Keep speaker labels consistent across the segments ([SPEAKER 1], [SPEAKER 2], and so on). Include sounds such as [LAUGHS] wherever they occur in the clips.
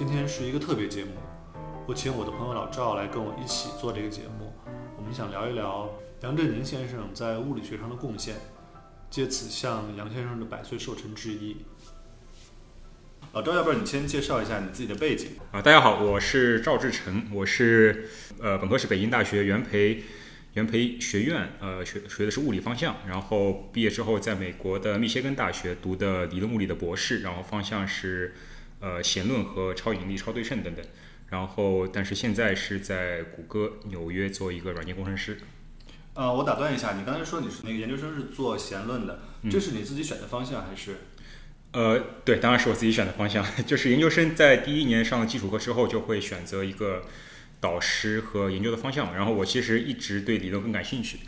[SPEAKER 1] 今天是一个特别节目，我请我的朋友老赵来跟我一起做这个节目。我们想聊一聊杨振宁先生在物理学上的贡献，借此向杨先生的百岁寿辰致意。老赵，要不然你先介绍一下你自己的背景
[SPEAKER 2] 啊？大家好，我是赵志成，我是呃本科是北京大学元培元培学院呃学学的是物理方向，然后毕业之后在美国的密歇根大学读的理论物理的博士，然后方向是呃弦论和超引力、超对称等等，然后但是现在是在谷歌纽约做一个软件工程师。
[SPEAKER 1] 呃，我打断一下，你刚才说你是那个研究生是做弦论的，这是你自己选的方向还是？
[SPEAKER 2] 呃，对，当然是我自己选的方向。[LAUGHS] 就是研究生在第一年上了基础课之后，就会选择一个导师和研究的方向。然后我其实一直对理论更感兴趣，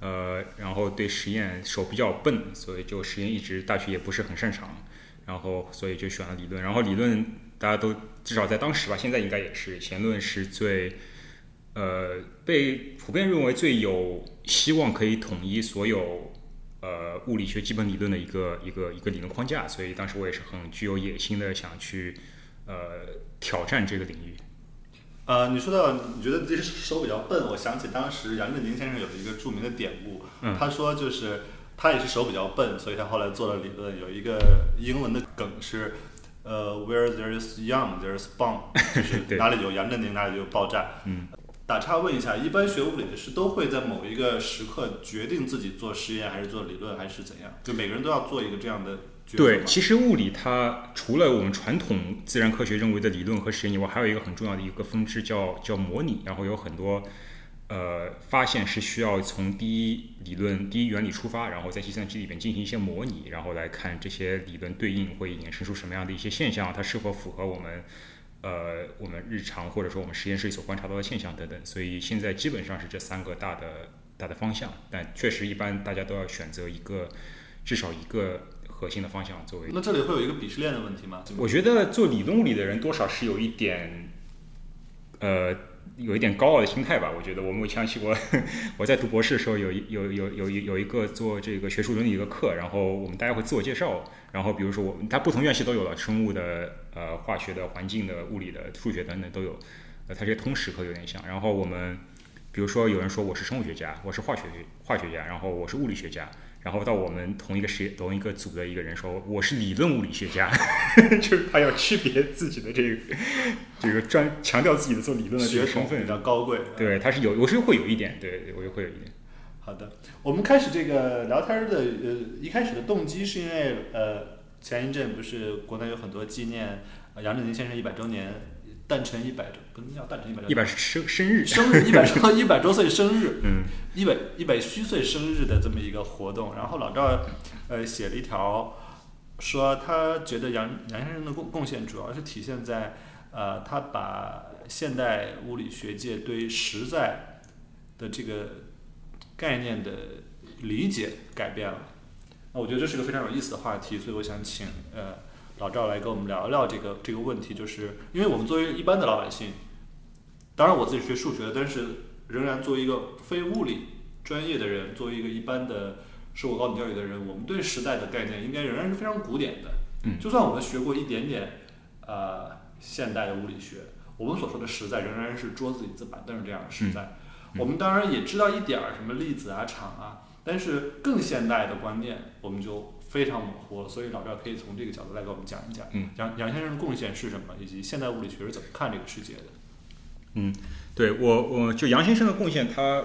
[SPEAKER 2] 呃，然后对实验手比较笨，所以就实验一直大学也不是很擅长。然后所以就选了理论。然后理论大家都至少在当时吧，现在应该也是弦论是最呃被普遍认为最有希望可以统一所有。呃，物理学基本理论的一个一个一个理论框架，所以当时我也是很具有野心的，想去呃挑战这个领域。
[SPEAKER 1] 呃，你说到你觉得自己手比较笨，我想起当时杨振宁先生有一个著名的典故，他说就是他也是手比较笨，所以他后来做了理论。有一个英文的梗是呃，Where there is young, there is bomb，就是哪里有杨振宁，哪里就有爆炸。
[SPEAKER 2] 嗯。
[SPEAKER 1] 打岔问一下，一般学物理的是都会在某一个时刻决定自己做实验还是做理论还是怎样？就每个人都要做一个这样的决
[SPEAKER 2] 对，其实物理它除了我们传统自然科学认为的理论和实验以外，还有一个很重要的一个分支叫叫模拟。然后有很多呃发现是需要从第一理论、第一原理出发，然后在计算机里边进行一些模拟，然后来看这些理论对应会衍生出什么样的一些现象，它是否符合我们。呃，我们日常或者说我们实验室里所观察到的现象等等，所以现在基本上是这三个大的大的方向，但确实一般大家都要选择一个至少一个核心的方向作为。
[SPEAKER 1] 那这里会有一个鄙视链的问题吗？
[SPEAKER 2] 我觉得做理论物理的人多少是有一点，呃。有一点高傲的心态吧，我觉得我们想起我我在读博士的时候，有一有有有有一个做这个学术伦理一个课，然后我们大家会自我介绍，然后比如说我他不同院系都有了，生物的、呃化学的、环境的、物理的、数学等等都有，呃，它这些通识课有点像，然后我们比如说有人说我是生物学家，我是化学化学家，然后我是物理学家。然后到我们同一个实验同一个组的一个人说我是理论物理学家，[LAUGHS] 就是他要区别自己的这个这个专强调自己的做理论的这个身份
[SPEAKER 1] 比较高贵。
[SPEAKER 2] 对，他是有，我是会有一点，对，我就会有一点。
[SPEAKER 1] 好的，我们开始这个聊天的呃一开始的动机是因为呃前一阵不是国内有很多纪念杨振宁先生一百周年。诞辰一百周，不能叫诞辰一百周，
[SPEAKER 2] 一百生生日，
[SPEAKER 1] 生日 [LAUGHS] 一百周 [LAUGHS] 一百周岁生日，
[SPEAKER 2] 嗯，
[SPEAKER 1] 一百一百虚岁生日的这么一个活动。然后老赵，呃，写了一条，说他觉得杨杨先生的贡贡献主要是体现在，呃，他把现代物理学界对实在的这个概念的理解改变了。那我觉得这是个非常有意思的话题，所以我想请呃。老赵来跟我们聊聊这个这个问题，就是因为我们作为一般的老百姓，当然我自己学数学的，但是仍然作为一个非物理专业的人，作为一个一般的受过高等教育的人，我们对时代的概念应该仍然是非常古典的。
[SPEAKER 2] 嗯，
[SPEAKER 1] 就算我们学过一点点呃现代的物理学，我们所说的实在仍然是桌子、椅子、板凳这样的实在。我们当然也知道一点儿什么粒子啊、场啊，但是更现代的观念，我们就。非常模糊，所以老赵可以从这个角度来给我们讲一讲，嗯杨杨先生的贡献是什么，以及现代物理学是怎么看这个世界的。
[SPEAKER 2] 嗯，对我，我就杨先生的贡献，他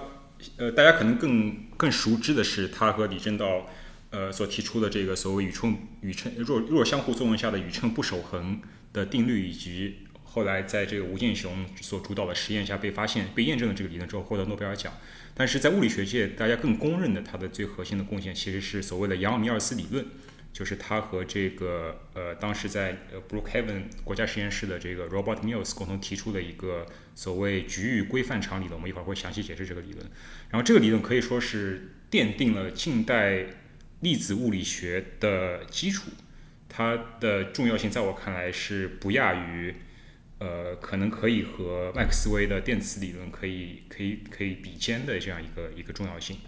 [SPEAKER 2] 呃，大家可能更更熟知的是他和李政道呃所提出的这个所谓宇称宇称弱弱相互作用下的宇称不守恒的定律，以及后来在这个吴健雄所主导的实验下被发现、被验证的这个理论之后获得诺贝尔奖。但是在物理学界，大家更公认的它的最核心的贡献，其实是所谓的杨米尔斯理论，就是他和这个呃当时在呃 Brookhaven 国家实验室的这个 Robert Mills 共同提出的一个所谓局域规范场理论。我们一会儿会详细解释这个理论。然后这个理论可以说是奠定了近代粒子物理学的基础，它的重要性在我看来是不亚于。呃，可能可以和麦克斯韦的电磁理论可以可以可以比肩的这样一个一个重要性。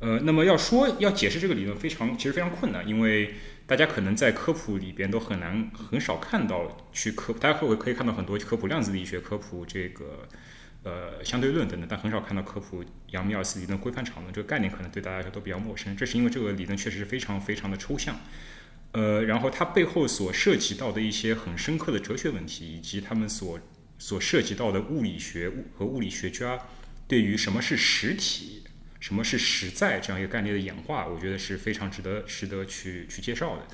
[SPEAKER 2] 呃，那么要说要解释这个理论非常其实非常困难，因为大家可能在科普里边都很难很少看到去科，大家会可以看到很多科普量子力学、科普这个呃相对论等等，但很少看到科普杨米尔斯理论规范场论这个概念，可能对大家来说都比较陌生。这是因为这个理论确实是非常非常的抽象，呃，然后它背后所涉及到的一些很深刻的哲学问题，以及他们所所涉及到的物理学和物理学家对于什么是实体。什么是实在这样一个概念的演化？我觉得是非常值得值得去去介绍的。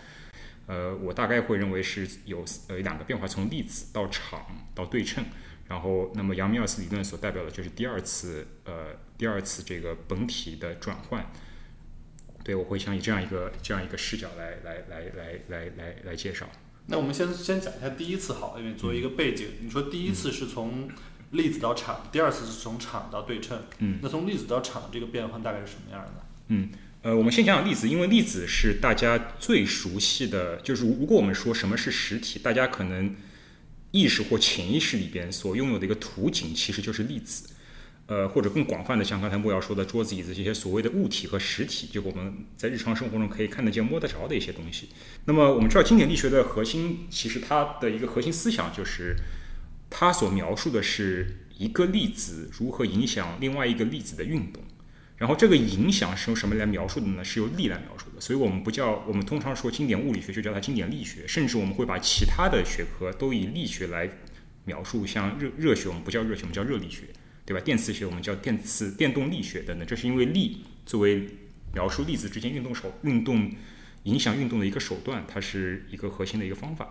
[SPEAKER 2] 呃，我大概会认为是有呃两个变化，从粒子到场到对称。然后，那么杨米尔斯理论所代表的就是第二次呃第二次这个本体的转换。对，我会想以这样一个这样一个视角来来来来来来来介绍。
[SPEAKER 1] 那我们先先讲一下第一次好，因为作为一个背景，你说第一次是从。粒子到场，第二次是从场到对称。
[SPEAKER 2] 嗯，
[SPEAKER 1] 那从粒子到场这个变化大概是什么样的？
[SPEAKER 2] 嗯，呃，我们先讲讲粒子，因为粒子是大家最熟悉的，就是如果我们说什么是实体，大家可能意识或潜意识里边所拥有的一个图景，其实就是粒子。呃，或者更广泛的，像刚才莫瑶说的桌子、椅子这些所谓的物体和实体，就我们在日常生活中可以看得见、摸得着的一些东西。那么我们知道，经典力学的核心，其实它的一个核心思想就是。它所描述的是一个粒子如何影响另外一个粒子的运动，然后这个影响是用什么来描述的呢？是由力来描述的。所以我们不叫我们通常说经典物理学就叫它经典力学，甚至我们会把其他的学科都以力学来描述，像热热学我们不叫热学，我们叫热力学，对吧？电磁学我们叫电磁电动力学等等。这是因为力作为描述粒子之间运动手运动影响运动的一个手段，它是一个核心的一个方法。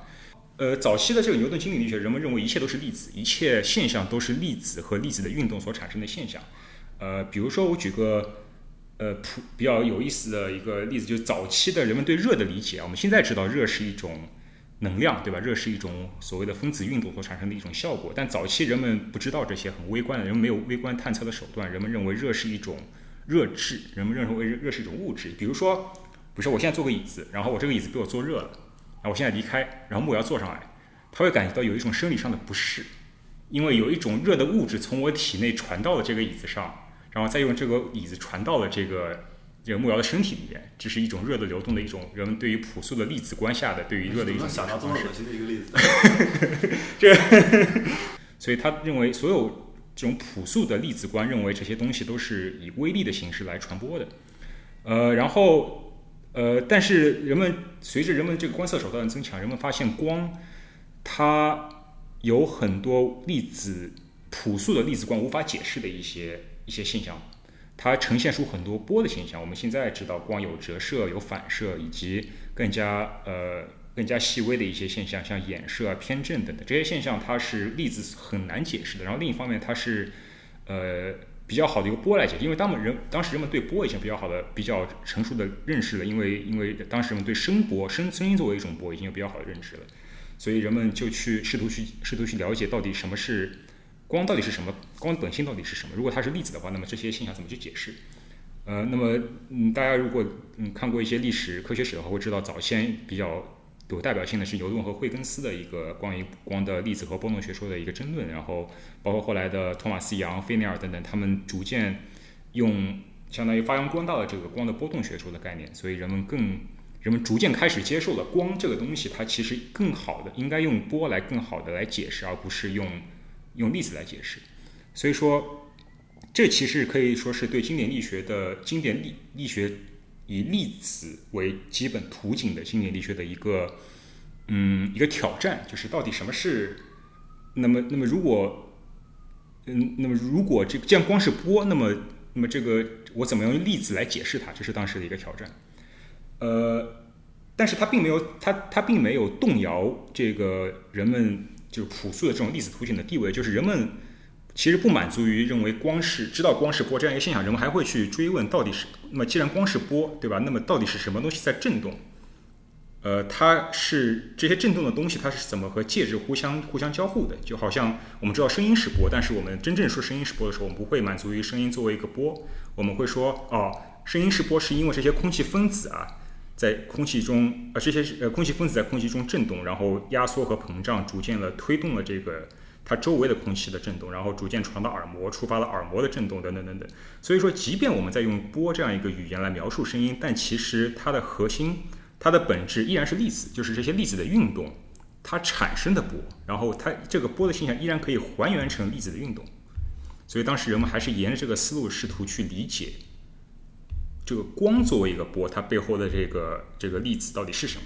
[SPEAKER 2] 呃，早期的这个牛顿经典力学，人们认为一切都是粒子，一切现象都是粒子和粒子的运动所产生的现象。呃，比如说我举个呃普比较有意思的一个例子，就是早期的人们对热的理解。我们现在知道热是一种能量，对吧？热是一种所谓的分子运动所产生的一种效果。但早期人们不知道这些很微观的，人们没有微观探测的手段，人们认为热是一种热质，人们认为热是一种物质。比如说，比如说我现在坐个椅子，然后我这个椅子被我坐热了。然后我现在离开，然后木要坐上来，他会感觉到有一种生理上的不适，因为有一种热的物质从我体内传到了这个椅子上，然后再用这个椅子传到了这个这个木瑶的身体里面，这是一种热的流动的一种人们对于朴素的粒子观下的对于热的一种
[SPEAKER 1] 想到这么恶心的一个例子，[LAUGHS]
[SPEAKER 2] 这，所以他认为所有这种朴素的粒子观认为这些东西都是以微粒的形式来传播的，呃，然后。呃，但是人们随着人们这个观测手段的增强，人们发现光它有很多粒子朴素的粒子观无法解释的一些一些现象，它呈现出很多波的现象。我们现在知道光有折射、有反射，以及更加呃更加细微的一些现象，像衍射啊、偏振等等这些现象，它是粒子很难解释的。然后另一方面，它是呃。比较好的一个波来解，因为当们人当时人们对波已经比较好的、比较成熟的认识了，因为因为当时人们对声波、声声音作为一种波已经有比较好的认知了，所以人们就去试图去试图去了解到底什么是光，到底是什么，光本性到底是什么？如果它是粒子的话，那么这些现象怎么去解释？呃，那么嗯，大家如果嗯看过一些历史科学史的话，会知道早先比较。有代表性的是牛顿和惠更斯的一个关于光的粒子和波动学说的一个争论，然后包括后来的托马斯杨、费内尔等等，他们逐渐用相当于发扬光大的这个光的波动学说的概念，所以人们更人们逐渐开始接受了光这个东西，它其实更好的应该用波来更好的来解释，而不是用用粒子来解释。所以说，这其实可以说是对经典力学的经典力力学。以粒子为基本图景的经典力学的一个，嗯，一个挑战，就是到底什么是？那么，那么如果，嗯，那么如果这既然光是波，那么，那么这个我怎么用粒子来解释它？这是当时的一个挑战。呃，但是它并没有，它它并没有动摇这个人们就是朴素的这种粒子图景的地位，就是人们。其实不满足于认为光是知道光是波这样一个现象，人们还会去追问到底是那么既然光是波，对吧？那么到底是什么东西在振动？呃，它是这些振动的东西，它是怎么和介质互相互相交互的？就好像我们知道声音是波，但是我们真正说声音是波的时候，我们不会满足于声音作为一个波，我们会说哦，声音是波是因为这些空气分子啊在空气中，呃，这些呃空气分子在空气中振动，然后压缩和膨胀，逐渐了推动了这个。它周围的空气的震动，然后逐渐传到耳膜，触发了耳膜的震动，等等等等。所以说，即便我们在用波这样一个语言来描述声音，但其实它的核心它的本质依然是粒子，就是这些粒子的运动，它产生的波，然后它这个波的现象依然可以还原成粒子的运动。所以当时人们还是沿着这个思路试图去理解，这个光作为一个波，它背后的这个这个粒子到底是什么。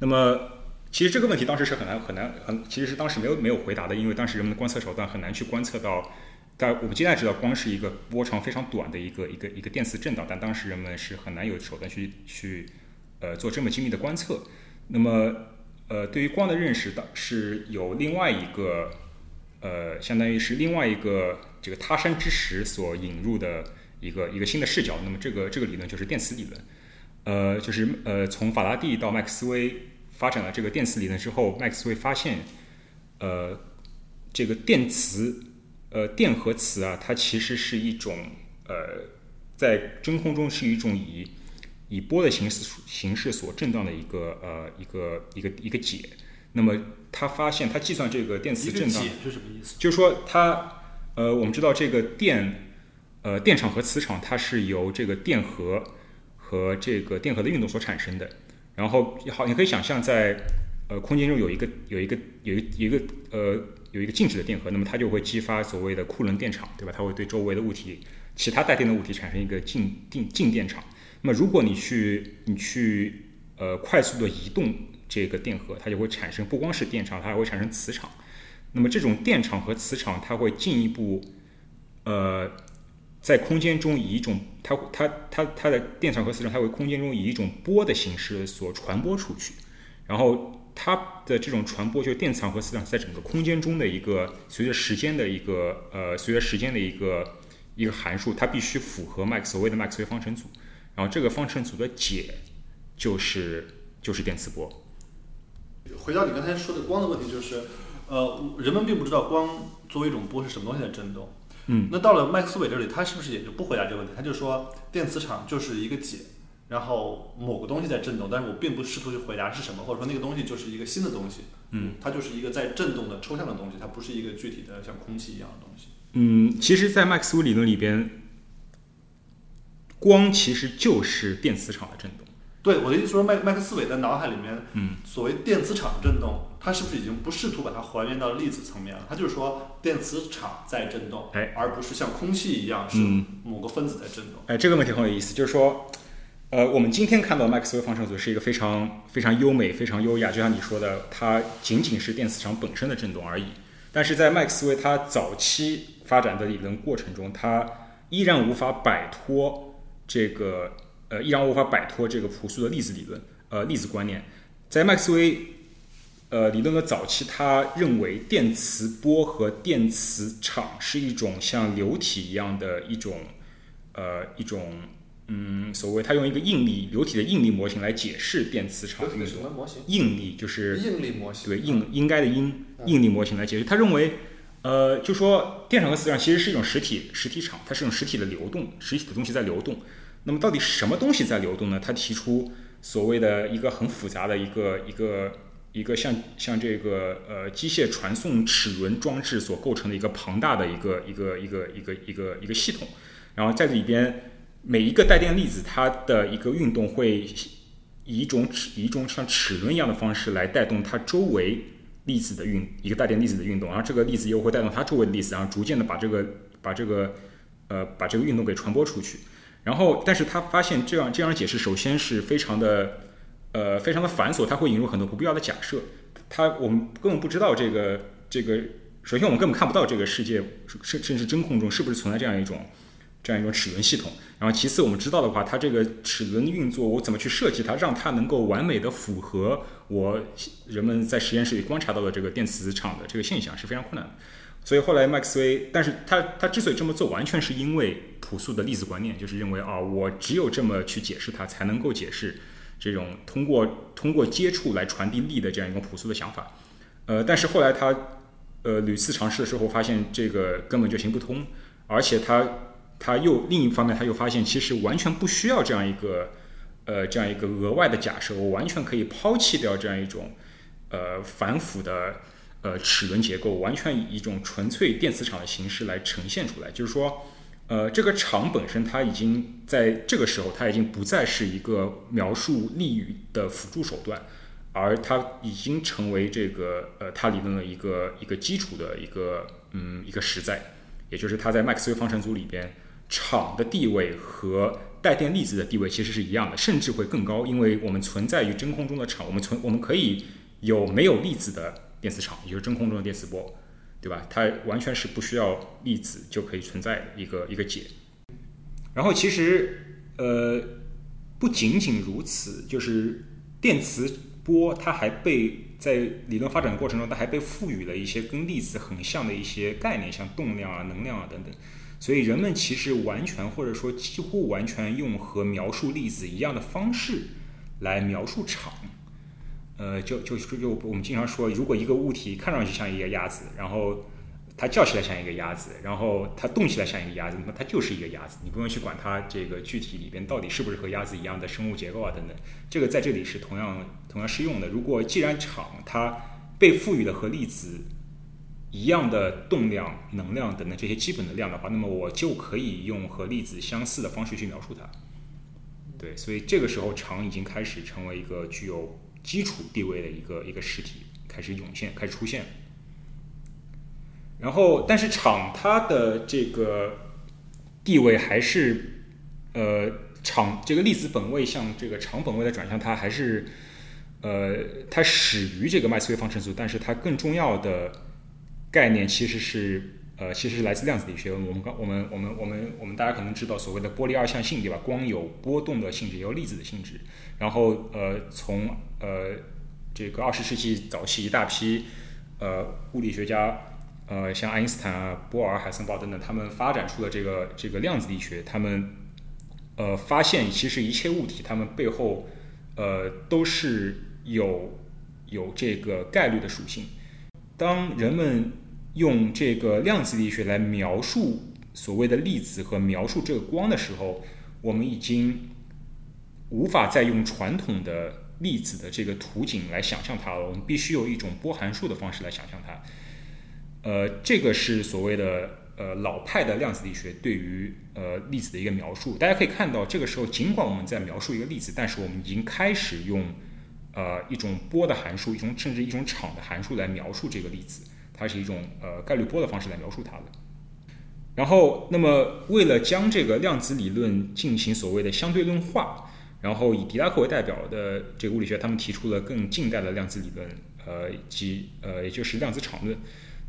[SPEAKER 2] 那么，其实这个问题当时是很难很难很，其实是当时没有没有回答的，因为当时人们的观测手段很难去观测到。但我们现在知道，光是一个波长非常短的一个一个一个电磁振荡，但当时人们是很难有手段去去呃做这么精密的观测。那么，呃，对于光的认识，当是有另外一个呃，相当于是另外一个这个他山之石所引入的一个一个新的视角。那么，这个这个理论就是电磁理论。呃，就是呃，从法拉第到麦克斯韦发展了这个电磁理论之后，麦克斯韦发现，呃，这个电磁。呃，电和磁啊，它其实是一种呃，在真空中是一种以以波的形式形式所振荡的一个呃一个一个一个解。那么他发现，他计算这个电磁振荡
[SPEAKER 1] 是什么意思？
[SPEAKER 2] 就是说，他呃，我们知道这个电呃电场和磁场，它是由这个电荷和这个电荷的运动所产生的。然后好，你可以想象在呃空间中有一个有一个有一一个呃。有一个静止的电荷，那么它就会激发所谓的库仑电场，对吧？它会对周围的物体、其他带电的物体产生一个静定静电场。那么如果你去你去呃快速的移动这个电荷，它就会产生不光是电场，它还会产生磁场。那么这种电场和磁场，它会进一步呃在空间中以一种它它它它的电场和磁场，它会空间中以一种波的形式所传播出去，然后。它的这种传播，就是电场和磁场在整个空间中的一个随着时间的一个呃，随着时间的一个一个函数，它必须符合麦克所谓的麦克斯韦方程组，然后这个方程组的解就是就是电磁波。
[SPEAKER 1] 回到你刚才说的光的问题，就是呃，人们并不知道光作为一种波是什么东西在振动。
[SPEAKER 2] 嗯。
[SPEAKER 1] 那到了麦克斯韦这里，他是不是也就不回答这个问题？他就说电磁场就是一个解。然后某个东西在震动，但是我并不试图去回答是什么，或者说那个东西就是一个新的东西，
[SPEAKER 2] 嗯，
[SPEAKER 1] 它就是一个在震动的抽象的东西，它不是一个具体的像空气一样的东西。
[SPEAKER 2] 嗯，其实，在麦克斯韦理论里边，光其实就是电磁场的震动。
[SPEAKER 1] 对，我的意思说，麦麦克斯韦的脑海里面，
[SPEAKER 2] 嗯，
[SPEAKER 1] 所谓电磁场震动，它是不是已经不试图把它还原到粒子层面了？它就是说电磁场在震动，
[SPEAKER 2] 哎，
[SPEAKER 1] 而不是像空气一样是某个分子在震动。
[SPEAKER 2] 哎，这个问题很有意思，就是说。呃，我们今天看到麦克斯韦方程组是一个非常非常优美、非常优雅，就像你说的，它仅仅是电磁场本身的振动而已。但是在麦克斯韦他早期发展的理论过程中，他依然无法摆脱这个呃，依然无法摆脱这个朴素的粒子理论，呃，粒子观念。在麦克斯韦呃理论的早期，他认为电磁波和电磁场是一种像流体一样的一种呃一种。嗯，所谓他用一个应力流体的应力模型来解释电磁场运动。应力就是
[SPEAKER 1] 应力模型。
[SPEAKER 2] 对，应应该的应应力模型来解释。他认为，呃，就说电场和磁场其实是一种实体实体场，它是一种实体的流动，实体的东西在流动。那么到底什么东西在流动呢？他提出所谓的一个很复杂的一个一个一个像像这个呃机械传送齿轮装置所构成的一个庞大的一个一个一个一个一个一个系统，然后在里边。每一个带电粒子，它的一个运动会以一种齿以一种像齿轮一样的方式来带动它周围粒子的运一个带电粒子的运动，然后这个粒子又会带动它周围的粒子，然后逐渐的把这个把这个呃把这个运动给传播出去。然后，但是他发现这样这样解释首先是非常的呃非常的繁琐，它会引入很多不必要的假设。它我们根本不知道这个这个，首先我们根本看不到这个世界甚甚至真空中是不是存在这样一种。这样一种齿轮系统，然后其次我们知道的话，它这个齿轮运作，我怎么去设计它，让它能够完美的符合我人们在实验室里观察到的这个电磁场的这个现象是非常困难的。所以后来麦克斯韦，但是他他之所以这么做，完全是因为朴素的粒子观念，就是认为啊，我只有这么去解释它，才能够解释这种通过通过接触来传递力的这样一种朴素的想法。呃，但是后来他呃屡次尝试的时候，发现这个根本就行不通，而且他。他又另一方面，他又发现其实完全不需要这样一个，呃，这样一个额外的假设，我完全可以抛弃掉这样一种，呃，繁复的呃齿轮结构，完全以一种纯粹电磁场的形式来呈现出来。就是说，呃，这个场本身它已经在这个时候，它已经不再是一个描述力的辅助手段，而它已经成为这个呃，它理论的一个一个基础的一个嗯一个实在，也就是它在麦克斯韦方程组里边，场的地位和带电粒子的地位其实是一样的，甚至会更高，因为我们存在于真空中的场，我们存我们可以有没有粒子的电磁场，也就是真空中的电磁波。对吧？它完全是不需要粒子就可以存在的一个一个解。然后其实呃不仅仅如此，就是电磁波它还被在理论发展的过程中，它还被赋予了一些跟粒子很像的一些概念，像动量啊、能量啊等等。所以人们其实完全或者说几乎完全用和描述粒子一样的方式来描述场。呃，就就就我们经常说，如果一个物体看上去像一个鸭子，然后它叫起来像一个鸭子，然后它动起来像一个鸭子，那么它就是一个鸭子。你不用去管它这个具体里边到底是不是和鸭子一样的生物结构啊等等，这个在这里是同样同样适用的。如果既然场它被赋予了和粒子一样的动量、能量等等这些基本的量的话，那么我就可以用和粒子相似的方式去描述它。对，所以这个时候场已经开始成为一个具有。基础地位的一个一个实体开始涌现，开始出现。然后，但是场它的这个地位还是，呃，场这个粒子本位向这个场本位的转向，它还是，呃，它始于这个麦斯韦方程组，但是它更重要的概念其实是。呃，其实是来自量子力学。我们刚，我们，我们，我们，我们大家可能知道所谓的波粒二象性，对吧？光有波动的性质，也有粒子的性质。然后，呃，从呃这个二十世纪早期一大批呃物理学家，呃，像爱因斯坦啊、波尔、海森堡等等，他们发展出了这个这个量子力学。他们呃发现，其实一切物体，它们背后呃都是有有这个概率的属性。当人们用这个量子力学来描述所谓的粒子和描述这个光的时候，我们已经无法再用传统的粒子的这个图景来想象它了。我们必须有一种波函数的方式来想象它。呃，这个是所谓的呃老派的量子力学对于呃粒子的一个描述。大家可以看到，这个时候尽管我们在描述一个粒子，但是我们已经开始用呃一种波的函数，一种甚至一种场的函数来描述这个粒子。它是一种呃概率波的方式来描述它的。然后，那么为了将这个量子理论进行所谓的相对论化，然后以狄拉克为代表的这个物理学，他们提出了更近代的量子理论，呃，及呃，也就是量子场论。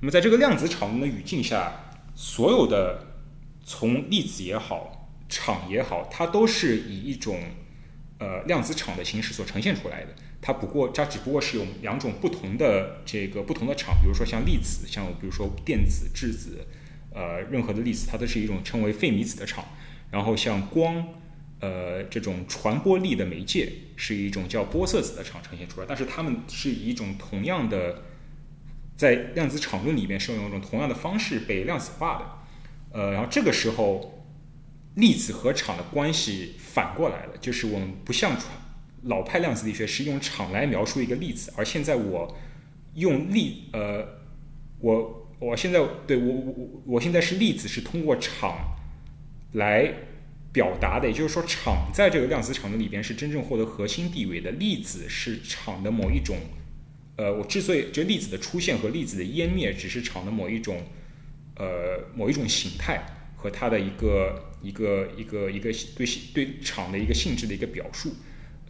[SPEAKER 2] 那么在这个量子场论的语境下，所有的从粒子也好，场也好，它都是以一种呃量子场的形式所呈现出来的。它不过，它只不过是有两种不同的这个不同的场，比如说像粒子，像比如说电子、质子，呃，任何的粒子，它都是一种称为费米子的场。然后像光，呃，这种传播力的媒介是一种叫玻色子的场呈现出来。但是它们是以一种同样的，在量子场论里面是用一种同样的方式被量子化的。呃，然后这个时候，粒子和场的关系反过来了，就是我们不像传。老派量子力学是用场来描述一个粒子，而现在我用粒呃，我我现在对我我我现在是粒子是通过场来表达的，也就是说场在这个量子场的里边是真正获得核心地位的，粒子是场的某一种呃，我之所以这粒子的出现和粒子的湮灭只是场的某一种呃某一种形态和它的一个一个一个一个对对场的一个性质的一个表述。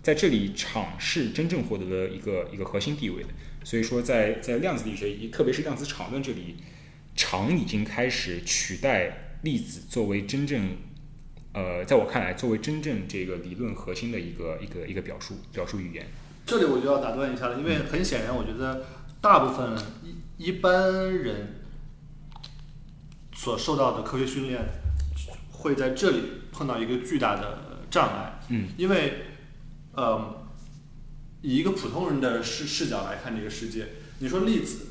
[SPEAKER 2] 在这里，场是真正获得了一个一个核心地位的。所以说，在在量子力学，特别是量子场论这里，场已经开始取代粒子作为真正，呃，在我看来，作为真正这个理论核心的一个一个一个表述表述语言。
[SPEAKER 1] 这里我就要打断一下了，因为很显然，我觉得大部分一一般人所受到的科学训练，会在这里碰到一个巨大的障碍。
[SPEAKER 2] 嗯，
[SPEAKER 1] 因为。呃，以一个普通人的视视角来看这个世界，你说粒子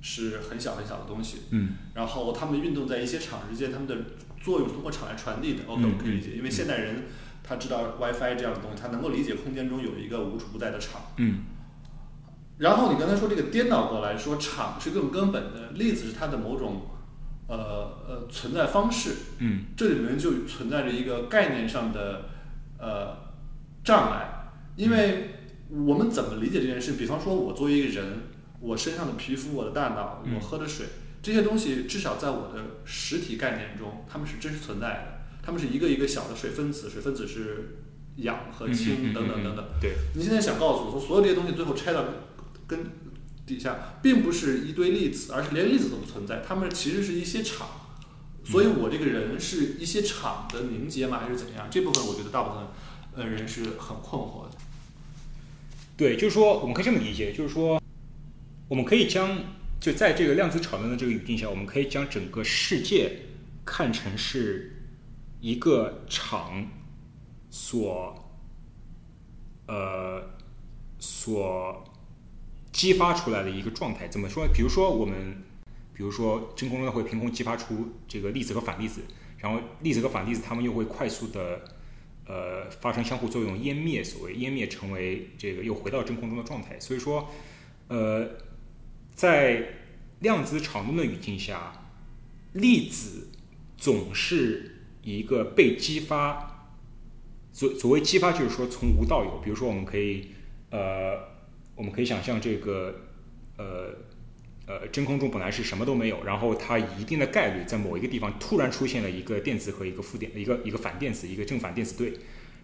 [SPEAKER 1] 是很小很小的东西，
[SPEAKER 2] 嗯，
[SPEAKER 1] 然后他们运动在一些场之间，他们的作用通过场来传递的，OK，我可以理解，因为现代人他知道 WiFi 这样的东西，他能够理解空间中有一个无处不在的场，
[SPEAKER 2] 嗯，
[SPEAKER 1] 然后你刚才说这个颠倒过来说，场是更根本的，粒子是它的某种呃呃存在方式，
[SPEAKER 2] 嗯。
[SPEAKER 1] 这里面就存在着一个概念上的呃障碍，因为我们怎么理解这件事？比方说，我作为一个人，我身上的皮肤、我的大脑、
[SPEAKER 2] 嗯。
[SPEAKER 1] 我喝的水，这些东西至少在我的实体概念中，它们是真实存在的。它们是一个一个小的水分子，水分子是氧和氢等等等等。
[SPEAKER 2] 嗯对，
[SPEAKER 1] 你现在想告诉我说，所有这些东西最后拆到根底下，并不是一堆粒子，而是连粒子都不存在，它们其实是一些场。所以我这个人是一些场的凝结吗，还是怎样？这部分我觉得大部分呃人是很困惑的。
[SPEAKER 2] 对，就是说，我们可以这么理解，就是说，我们可以将就在这个量子场论的这个语境下，我们可以将整个世界看成是一个场所呃所激发出来的一个状态。怎么说？比如说我们，比如说真空中会凭空激发出这个粒子和反粒子，然后粒子和反粒子它们又会快速的呃发生相互作用，湮灭，所谓湮灭成为这个又回到真空中的状态。所以说，呃，在量子场论的语境下，粒子总是一个被激发。所所谓激发，就是说从无到有。比如说，我们可以呃，我们可以想象这个呃呃真空中本来是什么都没有，然后它一定的概率在某一个地方突然出现了一个电子和一个负电一个一个反电子，一个正反电子对，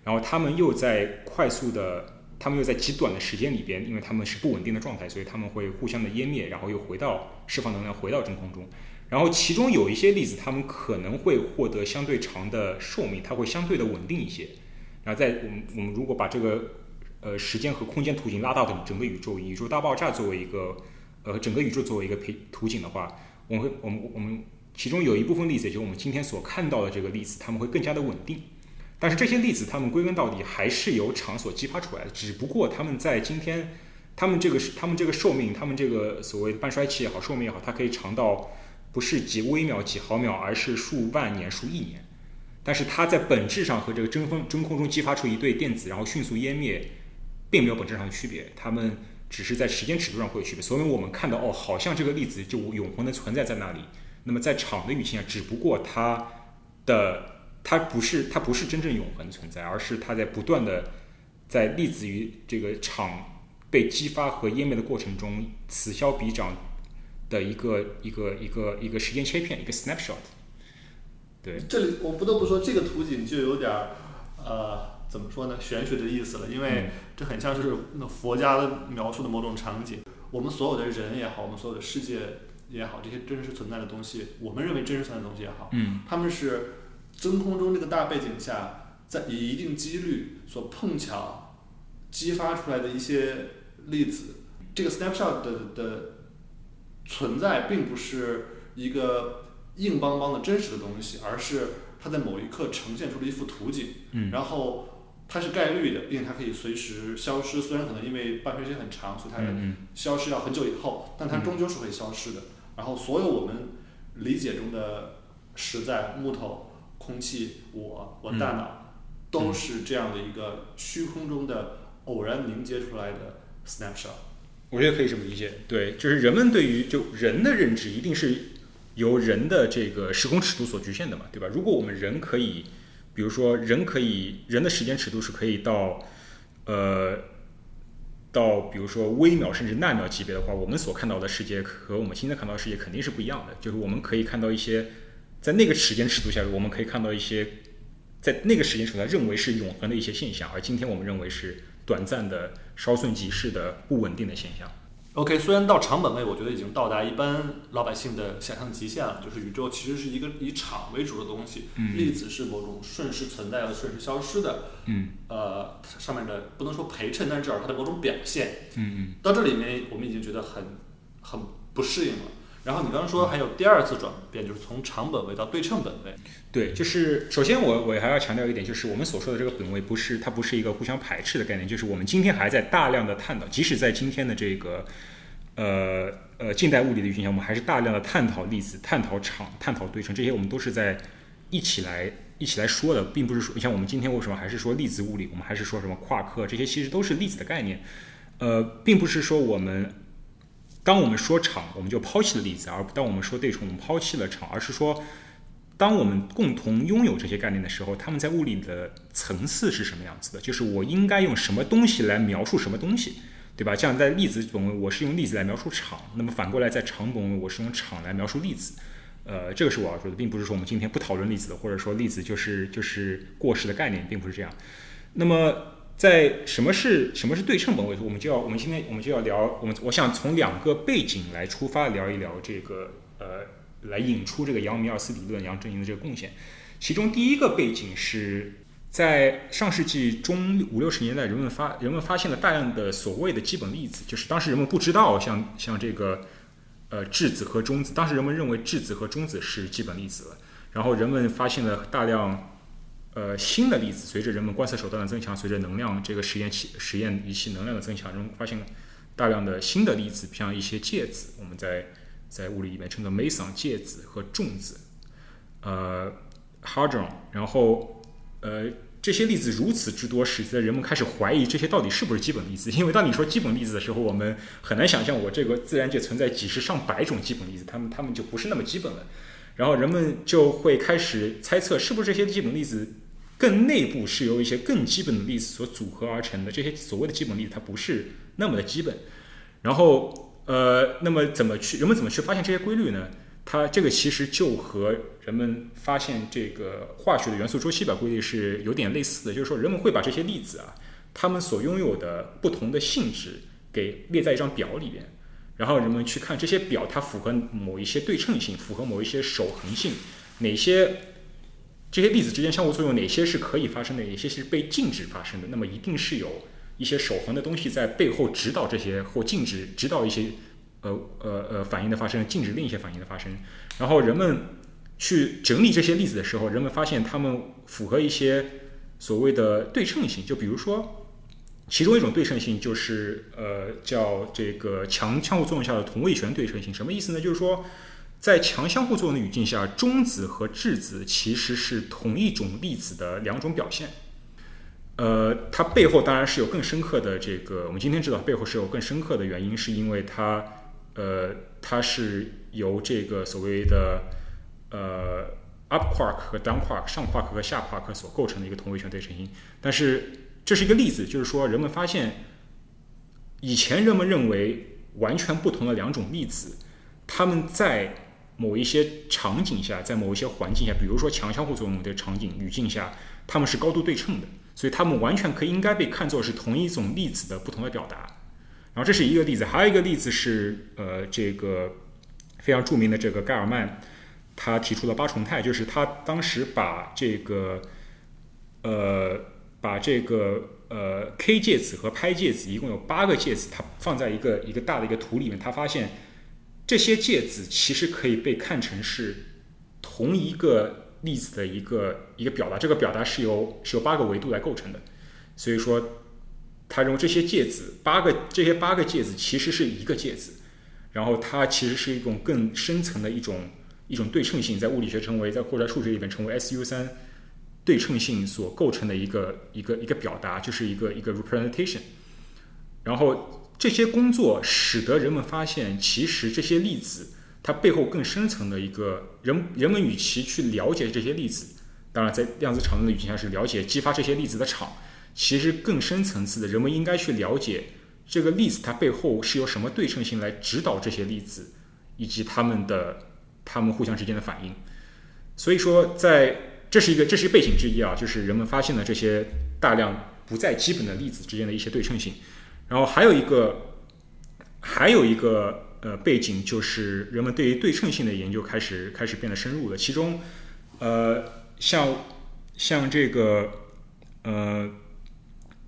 [SPEAKER 2] 然后它们又在快速的，它们又在极短的时间里边，因为它们是不稳定的状态，所以它们会互相的湮灭，然后又回到释放能量回到真空中。然后其中有一些粒子，它们可能会获得相对长的寿命，它会相对的稳定一些。然后在我们我们如果把这个呃时间和空间图景拉到整整个宇宙，以宇宙大爆炸作为一个呃整个宇宙作为一个陪图景的话，我们会我们我们其中有一部分粒子，也就是我们今天所看到的这个粒子，它们会更加的稳定。但是这些粒子，它们归根到底还是由场所激发出来的，只不过它们在今天，它们这个是它们这个寿命，它们这个所谓半衰期也好，寿命也好，它可以长到不是几微秒、几毫秒，而是数万年、数亿年。但是它在本质上和这个真空真空中激发出一对电子，然后迅速湮灭，并没有本质上的区别。它们只是在时间尺度上会有区别。所以我们看到哦，好像这个粒子就永恒的存在在那里。那么在场的语境下，只不过它的它不是它不是真正永恒的存在，而是它在不断的在粒子与这个场被激发和湮灭的过程中此消彼长的一个一个一个一个时间切片，一个 snapshot。对，
[SPEAKER 1] 这里我不得不说，这个图景就有点儿呃怎么说呢，玄学的意思了，因为这很像是那佛家的描述的某种场景。我们所有的人也好，我们所有的世界也好，这些真实存在的东西，我们认为真实存在的东西也好，
[SPEAKER 2] 嗯
[SPEAKER 1] 他们是真空中这个大背景下，在以一定几率所碰巧激发出来的一些粒子。这个 snapshot 的的存在，并不是一个硬邦邦的真实的东西，而是它在某一刻呈现出了一幅图景，
[SPEAKER 2] 嗯
[SPEAKER 1] 然后它是概率的，并且它可以随时消失。虽然可能因为半衰期很长，所以它
[SPEAKER 2] 嗯
[SPEAKER 1] 消失要很久以后，但它终究是会消失的。然后所有我们理解中的实在，木头、空气、我、我大脑，都是这样的一个虚空中的偶然凝结出来的 snapshot。
[SPEAKER 2] 我觉得可以这么理解，对，就是人们对于就人的认知一定是由人的这个时空尺度所局限的嘛，对吧？如果我们人可以，比如说人可以人的时间尺度是可以到，呃，到比如说微秒甚至纳秒级别的话，我们所看到的世界和我们现在看到的世界肯定是不一样的。就是我们可以看到一些在那个时间尺度下，我们可以看到一些在那个时间尺度下认为是永恒的一些现象，而今天我们认为是短暂的、稍纵即逝的不稳定的现象。
[SPEAKER 1] OK，虽然到场本位，我觉得已经到达一般老百姓的想象极限了。就是宇宙其实是一个以场为主的东西，
[SPEAKER 2] 嗯
[SPEAKER 1] 粒子是某种瞬时存在和瞬时消失的，
[SPEAKER 2] 嗯
[SPEAKER 1] 呃，上面的不能说陪衬，但是至少它的某种表现。
[SPEAKER 2] 嗯嗯。
[SPEAKER 1] 到这里面，我们已经觉得很很不适应了。然后你刚刚说还有第二次转变，就是从场本位到对称本位。
[SPEAKER 2] 对，就是首先我我还要强调一点，就是我们所说的这个本位不是它不是一个互相排斥的概念，就是我们今天还在大量的探讨，即使在今天的这个呃呃近代物理的语境下，我们还是大量的探讨粒子、探讨场、探讨对称，这些我们都是在一起来一起来说的，并不是说你像我们今天为什么还是说粒子物理，我们还是说什么夸克，这些其实都是粒子的概念，呃，并不是说我们当我们说场，我们就抛弃了粒子；而当我们说对称，我们抛弃了场，而是说，当我们共同拥有这些概念的时候，他们在物理的层次是什么样子的？就是我应该用什么东西来描述什么东西，对吧？像在粒子本位，我是用粒子来描述场；那么反过来，在场本位，我是用场来描述粒子。呃，这个是我要说的，并不是说我们今天不讨论粒子，或者说粒子就是就是过时的概念，并不是这样。那么。在什么是什么是对称本位？我们就要我们今天我们就要聊我们我想从两个背景来出发聊一聊这个呃来引出这个杨米尔斯理论杨振宁的这个贡献。其中第一个背景是在上世纪中五六十年代，人们发人们发现了大量的所谓的基本粒子，就是当时人们不知道像像这个呃质子和中子，当时人们认为质子和中子是基本粒子，然后人们发现了大量。呃，新的粒子随着人们观测手段的增强，随着能量这个实验器实验仪器能量的增强，人们发现了大量的新的粒子，像一些介子，我们在在物理里面称作 meson 介子和重子，呃，hadron。然后呃，这些粒子如此之多，使得人们开始怀疑这些到底是不是基本粒子。因为当你说基本粒子的时候，我们很难想象我这个自然界存在几十上百种基本粒子，它们它们就不是那么基本了。然后人们就会开始猜测，是不是这些基本粒子更内部是由一些更基本的粒子所组合而成的？这些所谓的基本粒子它不是那么的基本。然后，呃，那么怎么去人们怎么去发现这些规律呢？它这个其实就和人们发现这个化学的元素周期表规律是有点类似的，就是说人们会把这些粒子啊，它们所拥有的不同的性质给列在一张表里边。然后人们去看这些表，它符合某一些对称性，符合某一些守恒性，哪些这些粒子之间相互作用，哪些是可以发生的，哪些是被禁止发生的。那么一定是有一些守恒的东西在背后指导这些或禁止指导一些呃呃呃反应的发生，禁止另一些反应的发生。然后人们去整理这些粒子的时候，人们发现它们符合一些所谓的对称性，就比如说。其中一种对称性就是呃叫这个强相互作用下的同位旋对称性，什么意思呢？就是说，在强相互作用的语境下，中子和质子其实是同一种粒子的两种表现。呃，它背后当然是有更深刻的这个，我们今天知道背后是有更深刻的原因，是因为它呃它是由这个所谓的呃 up quark 和 down quark 上 quark 和下 quark 所构成的一个同位旋对称性，但是。这是一个例子，就是说，人们发现，以前人们认为完全不同的两种粒子，它们在某一些场景下，在某一些环境下，比如说强相互作用的场景语境下，它们是高度对称的，所以它们完全可以应该被看作是同一种粒子的不同的表达。然后这是一个例子，还有一个例子是，呃，这个非常著名的这个盖尔曼，他提出了八重态，就是他当时把这个，呃。把这个呃 K 介子和拍介子一共有八个介子，它放在一个一个大的一个图里面，他发现这些介子其实可以被看成是同一个粒子的一个一个表达，这个表达是由是由八个维度来构成的，所以说他认为这些介子八个这些八个介子其实是一个介子，然后它其实是一种更深层的一种一种对称性，在物理学称为在或者数学里面称为 SU 三。对称性所构成的一个一个一个表达，就是一个一个 representation。然后这些工作使得人们发现，其实这些粒子它背后更深层的一个人，人们与其去了解这些粒子，当然在量子场论的语境下是了解激发这些粒子的场，其实更深层次的，人们应该去了解这个粒子它背后是由什么对称性来指导这些粒子以及它们的它们互相之间的反应。所以说在这是一个，这是背景之一啊，就是人们发现了这些大量不再基本的粒子之间的一些对称性。然后还有一个，还有一个呃背景，就是人们对于对称性的研究开始开始变得深入了。其中，呃，像像这个呃，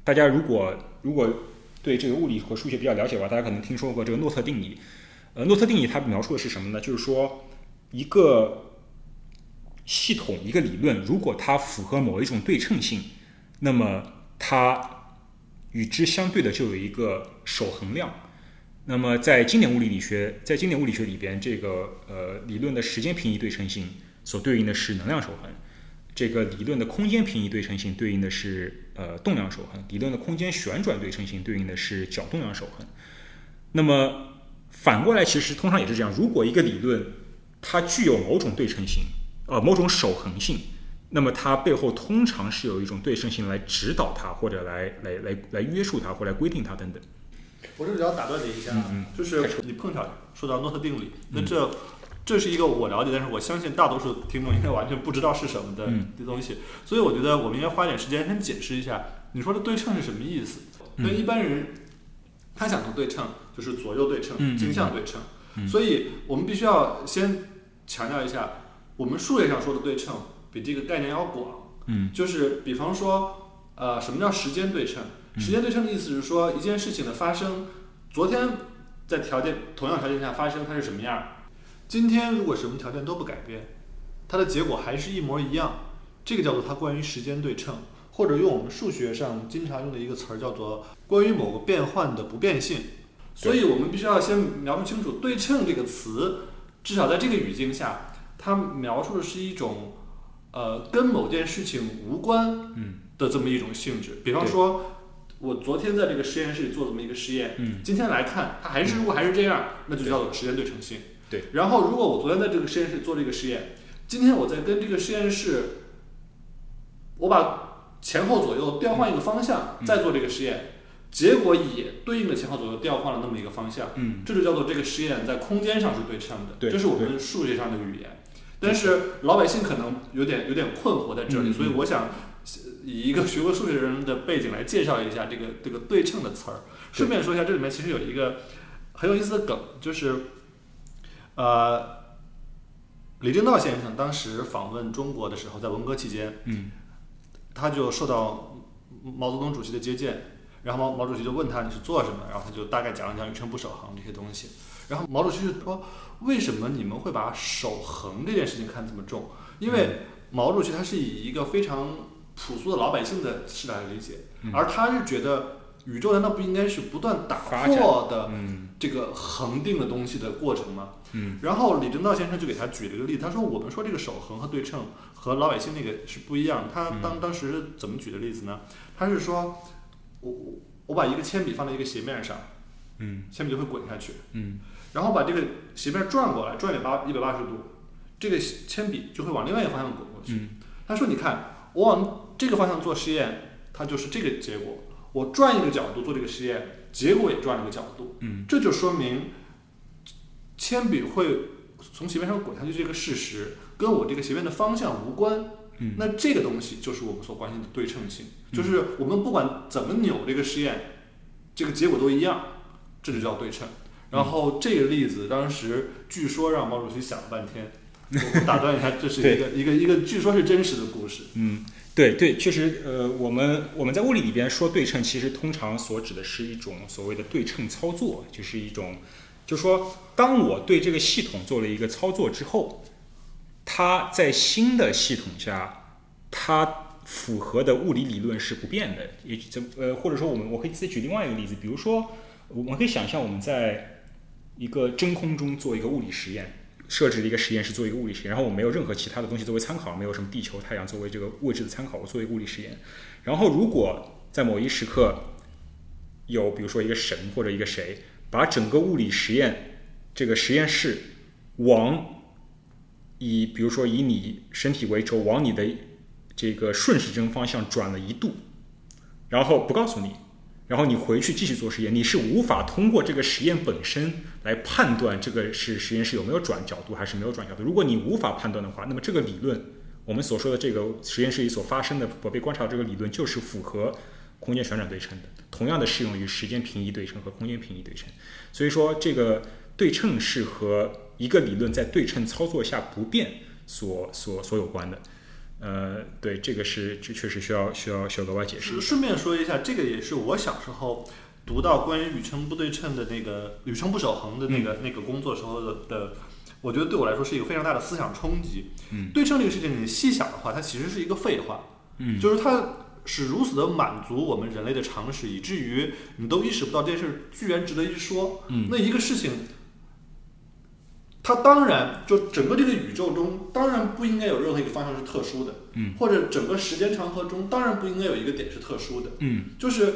[SPEAKER 2] 大家如果如果对这个物理和数学比较了解的话，大家可能听说过这个诺特定理。呃，诺特定理它描述的是什么呢？就是说一个。系统一个理论，如果它符合某一种对称性，那么它与之相对的就有一个守恒量。那么在经典物理学，在经典物理学里边，这个呃理论的时间平移对称性所对应的是能量守恒，这个理论的空间平移对称性对应的是呃动量守恒，理论的空间旋转对称性对应的是角动量守恒。那么反过来，其实通常也是这样。如果一个理论它具有某种对称性，呃，某种守恒性，那么它背后通常是有一种对称性来指导它，或者来来来来约束它，或来规定它等等。
[SPEAKER 1] 我这里要打断你一下，
[SPEAKER 2] 嗯
[SPEAKER 1] 就是你碰巧说到诺特定理，那这这是一个我了解，但是我相信大多数听众应该完全不知道是什么的
[SPEAKER 2] 嗯。
[SPEAKER 1] 的东西，所以我觉得我们应该花点时间先解释一下，你说的对称是什么意思？
[SPEAKER 2] 嗯。
[SPEAKER 1] 一般人，他想的对称就是左右对称、镜像对称，
[SPEAKER 2] 嗯。
[SPEAKER 1] 所以我们必须要先强调一下，我们数学上说的对称比这个概念要广。
[SPEAKER 2] 嗯
[SPEAKER 1] 就是比方说，呃，什么叫时间对称？时间对称的意思是说，一件事情的发生，昨天在条件同样条件下发生，它是什么样儿？今天如果什么条件都不改变，它的结果还是一模一样，这个叫做它关于时间对称，或者用我们数学上经常用的一个词儿叫做关于某个变换的不变性。所以我们必须要先描述清楚对称这个词，至少在这个语境下，它描述的是一种呃跟某件事情无关
[SPEAKER 2] 嗯
[SPEAKER 1] 的这么一种性质。比方说，我昨天在这个实验室里做这么一个实验，
[SPEAKER 2] 嗯
[SPEAKER 1] 今天来看它还是如果还是这样，那就叫做时间对称性。
[SPEAKER 2] 对。
[SPEAKER 1] 然后，如果我昨天在这个实验室做这个实验，今天我在跟这个实验室，我把前后左右调换一个方向，
[SPEAKER 2] 嗯
[SPEAKER 1] 再做这个实验，结果也对应的前后左右调换了那么一个方向，
[SPEAKER 2] 嗯
[SPEAKER 1] 这就叫做这个实验在空间上是对称的，
[SPEAKER 2] 对
[SPEAKER 1] 这是我们数学上的语言。但是老百姓可能有点有点困惑在这里，
[SPEAKER 2] 嗯
[SPEAKER 1] 所以我想以一个学过数学人的背景来介绍一下这个这个对称的词儿。顺便说一下，这里面其实有一个很有意思的梗，就是呃，李政道先生当时访问中国的时候，在文革期间，
[SPEAKER 2] 嗯。
[SPEAKER 1] 他就受到毛泽东主席的接见，然后毛毛主席就问他你是做什么，然后他就大概讲了讲宇称不守恒这些东西，然后毛主席就说为什么你们会把守恒这件事情看这么重？因为毛主席他是以一个非常朴素的老百姓的视角来理解，
[SPEAKER 2] 嗯
[SPEAKER 1] 而他是觉得宇宙难道不应该是不断打破的
[SPEAKER 2] 嗯
[SPEAKER 1] 这个恒定的东西的过程吗？
[SPEAKER 2] 嗯
[SPEAKER 1] 然后李政道先生就给他举了一个例子，他说我们说这个守恒和对称和老百姓那个是不一样。他当当时是怎么举的例子呢？他是说，我我我把一个铅笔放在一个斜面上，
[SPEAKER 2] 嗯
[SPEAKER 1] 铅笔就会滚下去，
[SPEAKER 2] 嗯
[SPEAKER 1] 然后把这个斜面转过来，转一百八一百八十度，这个铅笔就会往另外一个方向滚过去。
[SPEAKER 2] 嗯
[SPEAKER 1] 他说你看，我往这个方向做实验，它就是这个结果；我转一个角度做这个实验，结果也转了一个角度。
[SPEAKER 2] 嗯
[SPEAKER 1] 这就说明铅笔会从斜面上滚下去这个事实跟我这个斜面的方向无关。
[SPEAKER 2] 嗯
[SPEAKER 1] 那这个东西就是我们所关心的对称性，
[SPEAKER 2] 嗯
[SPEAKER 1] 就是我们不管怎么扭这个实验，这个结果都一样，这就叫对称。然后这个例子当时据说让毛主席想了半天。我我打断一下，这是一个一个一个据说是真实的故事。
[SPEAKER 2] 嗯，对对，确实，呃，我们我们在物理里边说对称，其实通常所指的是一种所谓的对称操作，就是一种，就说当我对这个系统做了一个操作之后，它在新的系统下，它符合的物理理论是不变的。也就呃，或者说我们我可以再举另外一个例子，比如说我们可以想象我们在一个真空中做一个物理实验。设置了一个实验室做一个物理实验，然后我没有任何其他的东西作为参考，没有什么地球、太阳作为这个位置的参考，我做一个物理实验。然后如果在某一时刻有，比如说一个神或者一个谁，把整个物理实验这个实验室往以比如说以你身体为轴，往你的这个顺时针方向转了一度，然后不告诉你，然后你回去继续做实验，你是无法通过这个实验本身来判断这个是实验室有没有转角度还是没有转角度。如果你无法判断的话，那么这个理论，我们所说的这个实验室里所发生的我被观察这个理论，就是符合空间旋转对称的，同样的适用于时间平移对称和空间平移对称。所以说，这个对称是和一个理论在对称操作下不变所所所有关的。呃，对，这个是这确实需要需要需要额外解释。
[SPEAKER 1] 顺便说一下，这个也是我小时候读到关于宇称不对称的那个宇称不守恒的那个、那个工作时候的的，我觉得对我来说是一个非常大的思想冲击。
[SPEAKER 2] 嗯，
[SPEAKER 1] 对称这个事情，你细想的话，它其实是一个废话。
[SPEAKER 2] 嗯，
[SPEAKER 1] 就是它是如此的满足我们人类的常识，以至于你都意识不到这件事居然值得一说。
[SPEAKER 2] 嗯
[SPEAKER 1] 那一个事情。它当然，就整个这个宇宙中，当然不应该有任何一个方向是特殊的，
[SPEAKER 2] 嗯，
[SPEAKER 1] 或者整个时间长河中，当然不应该有一个点是特殊的，
[SPEAKER 2] 嗯。
[SPEAKER 1] 就是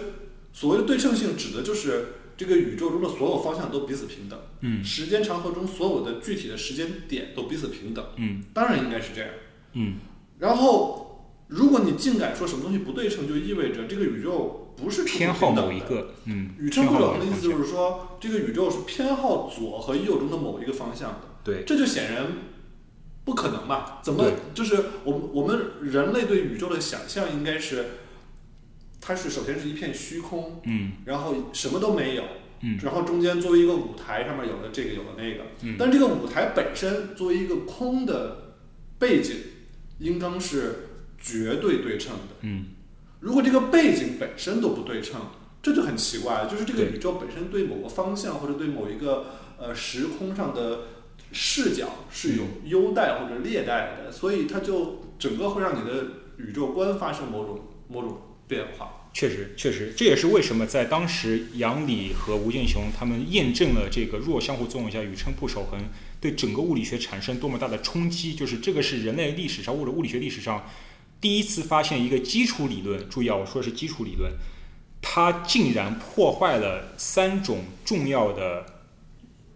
[SPEAKER 1] 所谓的对称性，指的就是这个宇宙中的所有方向都彼此平等，
[SPEAKER 2] 嗯。
[SPEAKER 1] 时间长河中所有的具体的时间点都彼此平等，
[SPEAKER 2] 嗯。
[SPEAKER 1] 当然应该是这样。
[SPEAKER 2] 嗯。
[SPEAKER 1] 然后，如果你竟敢说什么东西不对称，就意味着这个宇宙不是
[SPEAKER 2] 偏好某一
[SPEAKER 1] 个。
[SPEAKER 2] 嗯，
[SPEAKER 1] 宇称不
[SPEAKER 2] 偏好某
[SPEAKER 1] 等的意思就是说，这个宇宙是偏好左和右中的某一个方向的。
[SPEAKER 2] 对，
[SPEAKER 1] 这就显然不可能嘛？怎么就是我们我们人类对宇宙的想象应该是，它是首先是一片虚空，
[SPEAKER 2] 嗯
[SPEAKER 1] 然后什么都没有，
[SPEAKER 2] 嗯
[SPEAKER 1] 然后中间作为一个舞台，上面有了这个有了那个，
[SPEAKER 2] 嗯
[SPEAKER 1] 但这个舞台本身作为一个空的背景，应当是绝对对称的。
[SPEAKER 2] 嗯
[SPEAKER 1] 如果这个背景本身都不对称，这就很奇怪了。就是这个宇宙本身对某个方向或者对某一个呃时空上的视角是有优待或者劣待的，所以它就整个会让你的宇宙观发生某种某种变化。
[SPEAKER 2] 确实，确实，这也是为什么在当时杨理和吴健雄他们验证了这个弱相互作用下宇称不守恒对整个物理学产生多么大的冲击，就是这个是人类历史上或者物理学历史上第一次发现一个基础理论。注意啊，我说的是基础理论，它竟然破坏了三种重要的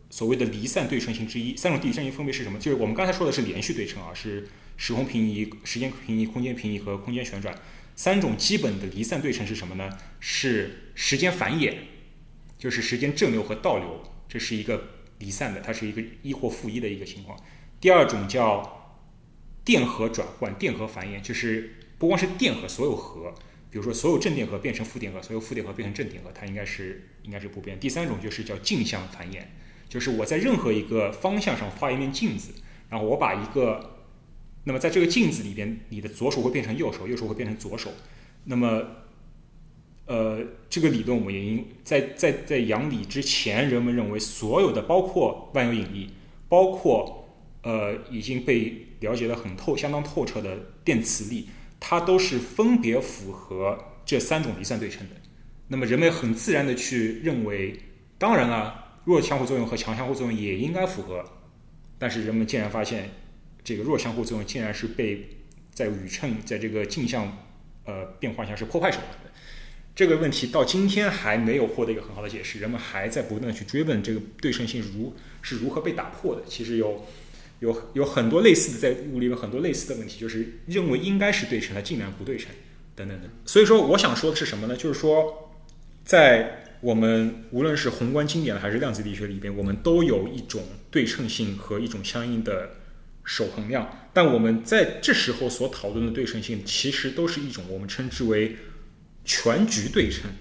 [SPEAKER 2] 所谓的离散对称性之一。三种对称性分别是什么？就是我们刚才说的是连续对称啊，是时空平移、时间平移、空间平移和空间旋转。三种基本的离散对称是什么呢？是时间繁衍，就是时间正流和倒流，这是一个离散的，它是一个一或负一的一个情况。第二种叫电荷转换、电荷繁衍，就是不光是电荷，所有核，比如说所有正电荷变成负电荷，所有负电荷变成正电荷，它应该是应该是不变。第三种就是叫镜像繁衍，就是我在任何一个方向上画一面镜子，然后我把一个那么在这个镜子里边，你的左手会变成右手，右手会变成左手。那么，呃，这个理论我们也因在在在杨理之前，人们认为所有的包括万有引力，包括呃已经被了解的很透、相当透彻的电磁力，它都是分别符合这三种离散对称的。那么人们很自然的去认为，当然了，弱相互作用和强相互作用也应该符合，但是人们竟然发现。这个弱相互作用竟然是被在宇称在这个镜像呃变化下是破坏手段的。这个问题到今天还没有获得一个很好的解释，人们还在不断的去追问这个对称性如是如何被打破的。其实有有有很多类似的在物理有很多类似的问题，就是认为应该是对称，它竟然不对称，等等等。所以说，我想说的是什么呢？就是说，在我们无论是宏观经典还是量子力学里边，我们都有一种对称性和一种相应的。守恒量，但我们在这时候所讨论的对称性，其实都是一种我们称之为全局对称。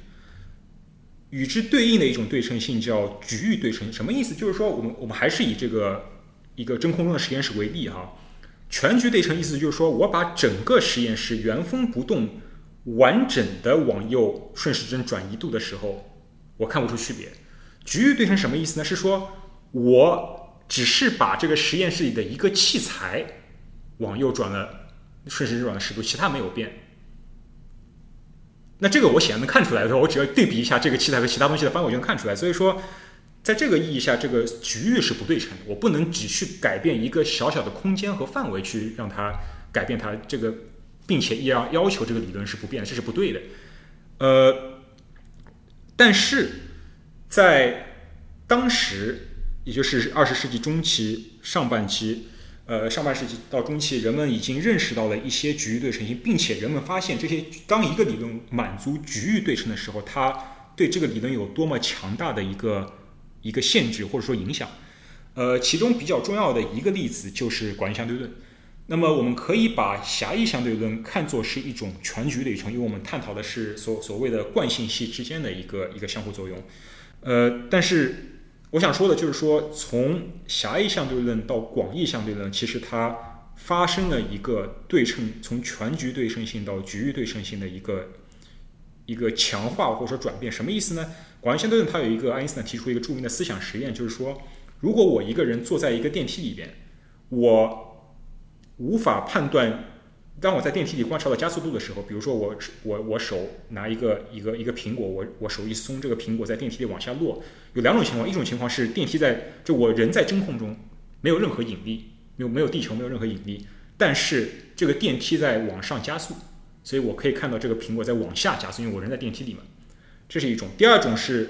[SPEAKER 2] 与之对应的一种对称性叫局域对称，什么意思？就是说，我们我们还是以这个一个真空中的实验室为例哈。全局对称意思就是说我把整个实验室原封不动、完整的往右顺时针转移度的时候，我看不出区别。局域对称什么意思呢？是说我只是把这个实验室里的一个器材往右转了顺时针转了十度，其他没有变。那这个我显然能看出来的时候，我只要对比一下这个器材和其他东西的方位，我就能看出来。所以说，在这个意义下，这个局域是不对称的。我不能只去改变一个小小的空间和范围去让它改变它这个，并且要要求这个理论是不变，这是不对的。呃，但是在当时。也就是二十世纪中期、上半期，呃，上半世纪到中期，人们已经认识到了一些局域对称性，并且人们发现这些当一个理论满足局域对称的时候，它对这个理论有多么强大的一个一个限制或者说影响。呃，其中比较重要的一个例子就是广义相对论。那么我们可以把狭义相对论看作是一种全局对称，因为我们探讨的是所所谓的惯性系之间的一个一个相互作用。呃，但是。我想说的就是说，从狭义相对论到广义相对论，其实它发生了一个对称，从全局对称性到局域对称性的一个一个强化或者说转变。什么意思呢？广义相对论它有一个爱因斯坦提出一个著名的思想实验，就是说，如果我一个人坐在一个电梯里边，我无法判断。当我在电梯里观察到加速度的时候，比如说我我我手拿一个一个一个苹果，我我手一松，这个苹果在电梯里往下落。有两种情况，一种情况是电梯在就我人在真空中，没有任何引力，没有没有地球没有任何引力，但是这个电梯在往上加速，所以我可以看到这个苹果在往下加速，因为我人在电梯里嘛。这是一种。第二种是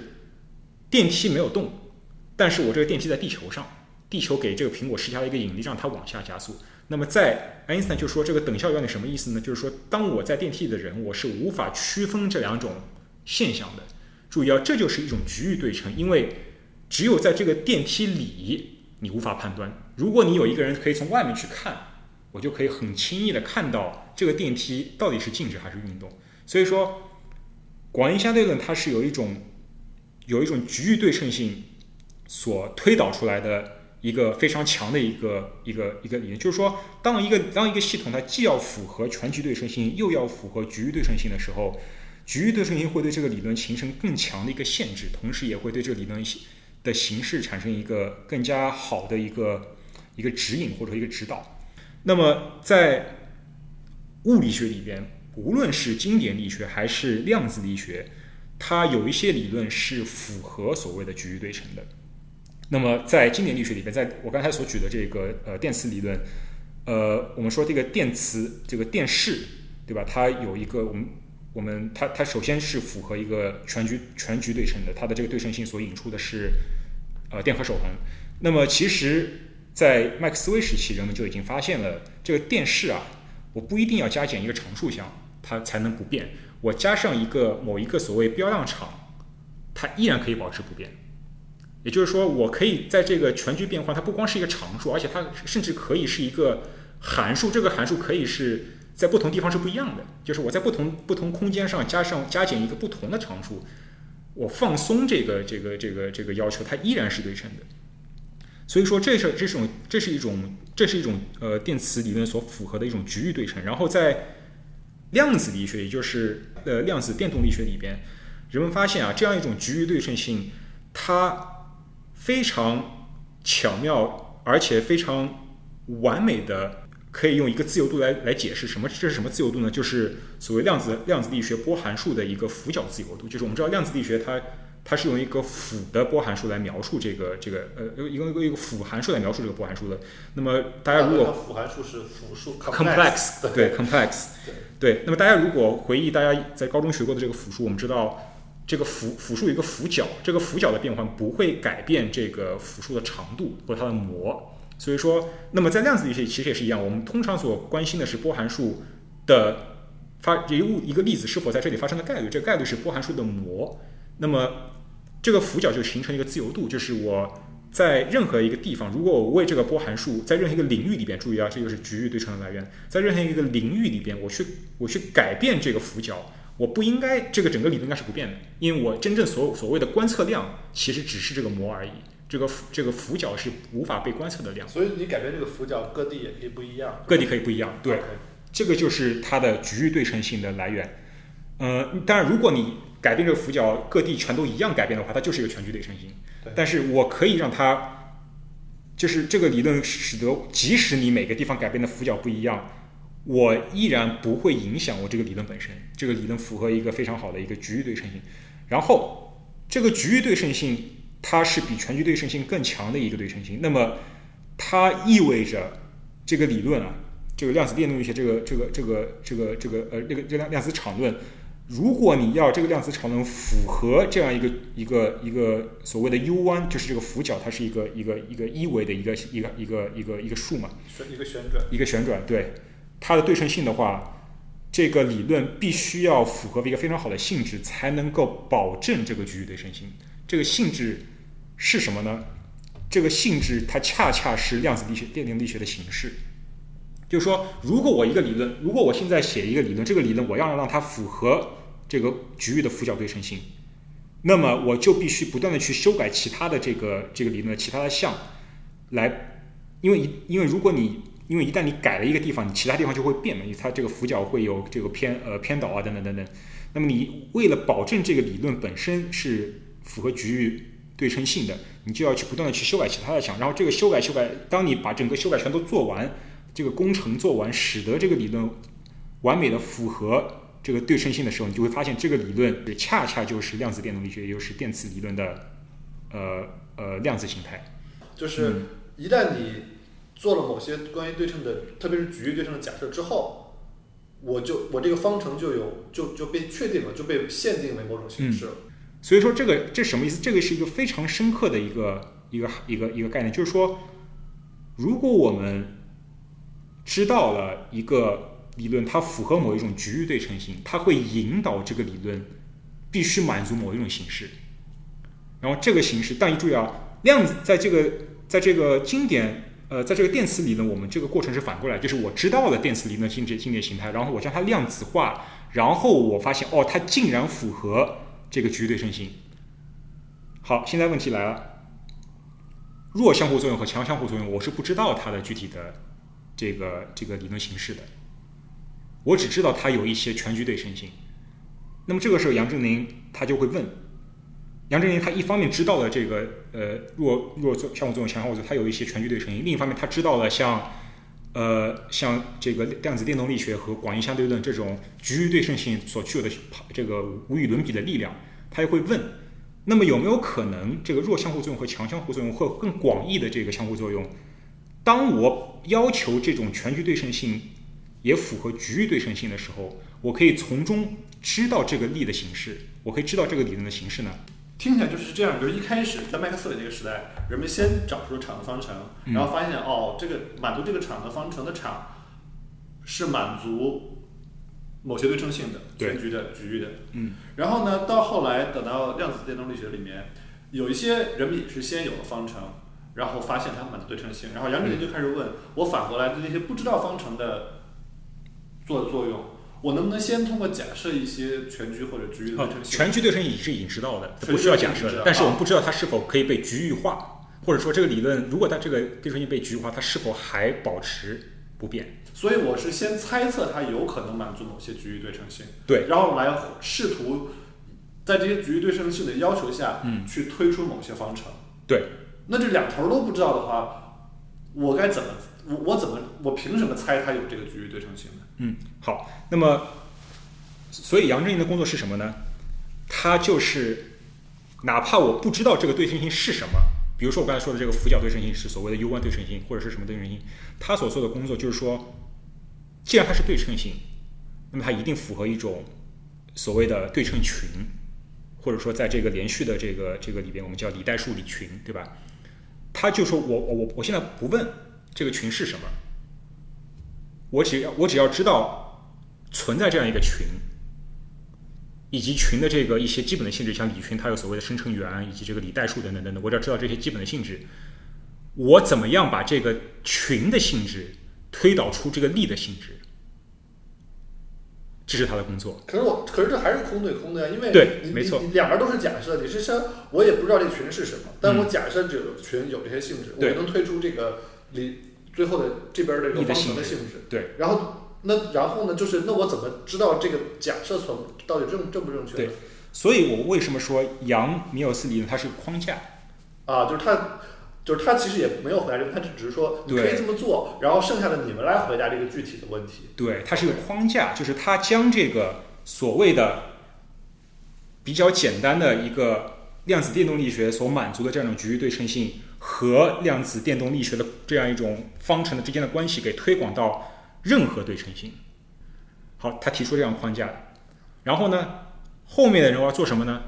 [SPEAKER 2] 电梯没有动，但是我这个电梯在地球上，地球给这个苹果施加了一个引力，让它往下加速。那么在爱因斯坦就说这个等效原理什么意思呢？就是说，当我在电梯里的人，我是无法区分这两种现象的。注意啊，这就是一种局域对称，因为只有在这个电梯里，你无法判断。如果你有一个人可以从外面去看，我就可以很轻易的看到这个电梯到底是静止还是运动。所以说，广义相对论它是有一种有一种局域对称性所推导出来的。一个非常强的一个一个一个理论，就是说，当一个当一个系统它既要符合全局对称性，又要符合局域对称性的时候，局域对称性会对这个理论形成更强的一个限制，同时也会对这个理论的形式产生一个更加好的一个一个指引或者一个指导。那么，在物理学里边，无论是经典力学还是量子力学，它有一些理论是符合所谓的局域对称的。那么，在经典力学里边，在我刚才所举的这个呃电磁理论，呃，我们说这个电磁这个电势，对吧？它有一个我们我们它它首先是符合一个全局全局对称的，它的这个对称性所引出的是呃电荷守恒。那么，其实，在麦克斯韦时期，人们就已经发现了这个电势啊，我不一定要加减一个常数项，它才能不变。我加上一个某一个所谓标量场，它依然可以保持不变。也就是说，我可以在这个全局变换，它不光是一个常数，而且它甚至可以是一个函数。这个函数可以是在不同地方是不一样的。就是我在不同不同空间上加上加减一个不同的常数，我放松这个这个这个这个要求，它依然是对称的。所以说，这是这种这是一种这是一种呃电磁理论所符合的一种局域对称。然后在量子力学，也就是呃量子电动力学里边，人们发现啊，这样一种局域对称性，它非常巧妙，而且非常完美的，可以用一个自由度来来解释什么？这是什么自由度呢？就是所谓量子量子力学波函数的一个幅角自由度。就是我们知道量子力学它它是用一个辅的波函数来描述这个这个呃一个一个一个辅函数来描述这个波函数的。那么大家如果
[SPEAKER 1] 辅函数是复数
[SPEAKER 2] complex 对 complex 对，那么大家如果回忆大家在高中学过的这个复数，我们知道。这个复复数有一个辅角，这个辅角的变换不会改变这个复数的长度或它的模，所以说，那么在量子力学其实也是一样，我们通常所关心的是波函数的发一物一个粒子是否在这里发生的概率，这个概率是波函数的模。那么这个幅角就形成一个自由度，就是我在任何一个地方，如果我为这个波函数在任何一个领域里边，注意啊，这就是局域对称的来源，在任何一个领域里边，我去我去改变这个幅角。我不应该，这个整个理论应该是不变的，因为我真正所所谓的观测量其实只是这个模而已，这个这个幅角是无法被观测的量。
[SPEAKER 1] 所以你改变这个幅角，各地也可以不一样。
[SPEAKER 2] 各地可以不一样，对，这个就是它的局域对称性的来源。呃，当然，如果你改变这个幅角，各地全都一样改变的话，它就是一个全局对称性。但是我可以让它，就是这个理论使得，即使你每个地方改变的幅角不一样。我依然不会影响我这个理论本身，这个理论符合一个非常好的一个局域对称性。然后，这个局域对称性它是比全局对称性更强的一个对称性。那么，它意味着这个理论啊，这个量子电动力学这个这个这个这个这个呃这个这量量子场论，如果你要这个量子场论符合这样一个一个一个所谓的 U 弯，就是这个幅角它是一个一个一个一维的一个一个一个一个一个数嘛，
[SPEAKER 1] 一个旋转，
[SPEAKER 2] 一个旋转，对。它的对称性的话，这个理论必须要符合一个非常好的性质，才能够保证这个局域对称性。这个性质是什么呢？这个性质它恰恰是量子力学、电定力学的形式。就是说，如果我一个理论，如果我现在写一个理论，这个理论我要让它符合这个局域的幅角对称性，那么我就必须不断的去修改其他的这个这个理论的其他的项，来，因为因为如果你因为一旦你改了一个地方，你其他地方就会变嘛，因为它这个幅角会有这个偏呃偏导啊等等等等。那么你为了保证这个理论本身是符合局域对称性的，你就要去不断的去修改其他的项。然后这个修改修改，当你把整个修改全都做完，这个工程做完，使得这个理论完美的符合这个对称性的时候，你就会发现这个理论恰恰就是量子电动力学，也就是电磁理论的呃呃量子形态。
[SPEAKER 1] 就是一旦你。做了某些关于对称的，特别是局域对称的假设之后，我就我这个方程就有就就被确定了，就被限定为某种形式了。
[SPEAKER 2] 所以说这个这什么意思？这个是一个非常深刻的一个一个一个一个概念，就是说，如果我们知道了一个理论它符合某一种局域对称性，它会引导这个理论必须满足某一种形式。然后这个形式，但你注意啊，量子在这个在这个经典呃，在这个电磁理论，我们这个过程是反过来，就是我知道了电磁理论经典经典形态，然后我将它量子化，然后我发现哦，它竟然符合这个局域对称性。好，现在问题来了，弱相互作用和强相互作用，我是不知道它的具体的这个这个理论形式的，我只知道它有一些全局对称性。那么这个时候，杨振宁他就会问。杨振宁他一方面知道了这个呃弱弱作相互作用强相互作用，它有一些全局对称性；另一方面，他知道了像呃像这个量子电动力学和广义相对论这种局域对称性所具有的这个无与伦比的力量，他又会问：那么有没有可能这个弱相互作用和强相互作用或更广义的这个相互作用？当我要求这种全局对称性也符合局域对称性的时候，我可以从中知道这个力的形式，我可以知道这个理论的形式呢？
[SPEAKER 1] 听起来就是这样，比如一开始在麦克斯韦那个时代，人们先找出了场的方程，然后发现哦，这个满足这个场的方程的场是满足某些对称性的全局的局域的。
[SPEAKER 2] 嗯。
[SPEAKER 1] 然后呢，到后来等到量子电动力学里面，有一些人们也是先有了方程，然后发现它满足对称性，然后杨振宁就开始问我反过来对那些不知道方程的做作用。我能不能先通过假设一些全局或者局域对称性？
[SPEAKER 2] 全局对称性是已经知道的，不需要假设的。但是我们不知道它是否可以被局域化，或者说这个理论如果它这个对称性被局域化，它是否还保持不变？
[SPEAKER 1] 所以我是先猜测它有可能满足某些局域对称性，
[SPEAKER 2] 对，
[SPEAKER 1] 然后来试图在这些局域对称性的要求下，
[SPEAKER 2] 嗯，
[SPEAKER 1] 去推出某些方程。
[SPEAKER 2] 对，
[SPEAKER 1] 那这两头都不知道的话，我该怎么？我我怎么？我凭什么猜它有这个局域对称性呢？
[SPEAKER 2] 嗯，好，那么，所以杨振宁的工作是什么呢？他就是，哪怕我不知道这个对称性是什么，比如说我刚才说的这个俯角对称性是所谓的 U 弯对称性，或者是什么对称性，他所做的工作就是说，既然它是对称性，那么它一定符合一种所谓的对称群，或者说在这个连续的这个这个里边，我们叫李代数李群，对吧？他就说我我我我现在不问这个群是什么。我只要我只要知道存在这样一个群，以及群的这个一些基本的性质，像李群它有所谓的生成元以及这个李代数等等等等，我只要知道这些基本的性质，我怎么样把这个群的性质推导出这个力的性质，这是他的工作。
[SPEAKER 1] 可是我可是这还是空对空的呀，因为
[SPEAKER 2] 对，没错，
[SPEAKER 1] 两边都是假设。你是说，我也不知道这个群是什么，但我假设这个群有这些性质，我能推出这个李。最后的这边的这个方程的性质，
[SPEAKER 2] 对，
[SPEAKER 1] 然后那然后呢，就是那我怎么知道这个假设存到底正正不正确？
[SPEAKER 2] 对，所以我为什么说杨米尔斯理论它是个框架
[SPEAKER 1] 啊？就是它，就是他其实也没有回答这个，他只是说你可以这么做，然后剩下的你们来回答这个具体的问题。
[SPEAKER 2] 对，它是一个框架，就是他将这个所谓的比较简单的一个量子电动力学所满足的这样一种局域对称性。和量子电动力学的这样一种方程的之间的关系给推广到任何对称性。好，他提出这样框架，然后呢，后面的人要做什么呢？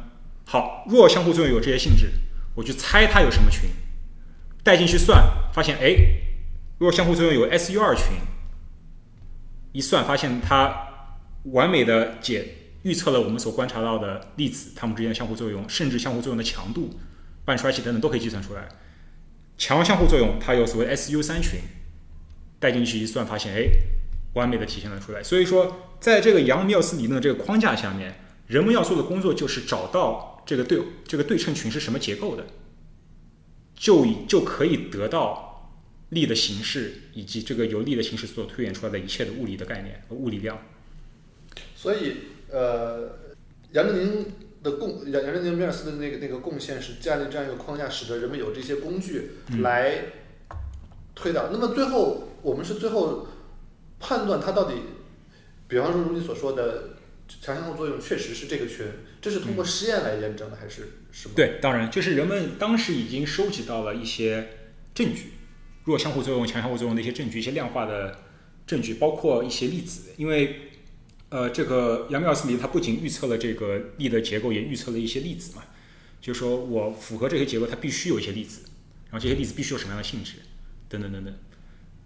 [SPEAKER 2] 好，弱相互作用有这些性质，我去猜它有什么群，带进去算，发现哎，弱相互作用有 SU 二群，一算发现它完美的解预测了我们所观察到的粒子它们之间的相互作用，甚至相互作用的强度、半衰期等等都可以计算出来。强相互作用，它有所谓 SU 三群，带进去一算，发现哎，完美的体现了出来。所以说，在这个杨米尔斯理论的这个框架下面，人们要做的工作就是找到这个对这个对称群是什么结构的，就以就可以得到力的形式以及这个由力的形式所推演出来的一切的物理的概念和物理量。
[SPEAKER 1] 所以，呃，杨振宁。的贡杨杨振宁、米尔斯的那个那个贡献是建立这样一个框架，使得人们有这些工具来推导。那么最后，我们是最后判断它到底，比方说如你所说的强相互作用确实是这个群，这是通过实验来验证的，还是什么？
[SPEAKER 2] 对，当然就是人们当时已经收集到了一些证据，弱相互作用、强相互作用的一些证据，一些量化的证据，包括一些粒子，因为呃，这个杨米尔斯里他不仅预测了这个力的结构，也预测了一些粒子嘛。就是说我符合这些结构，它必须有一些粒子，然后这些粒子必须有什么样的性质，等等等等。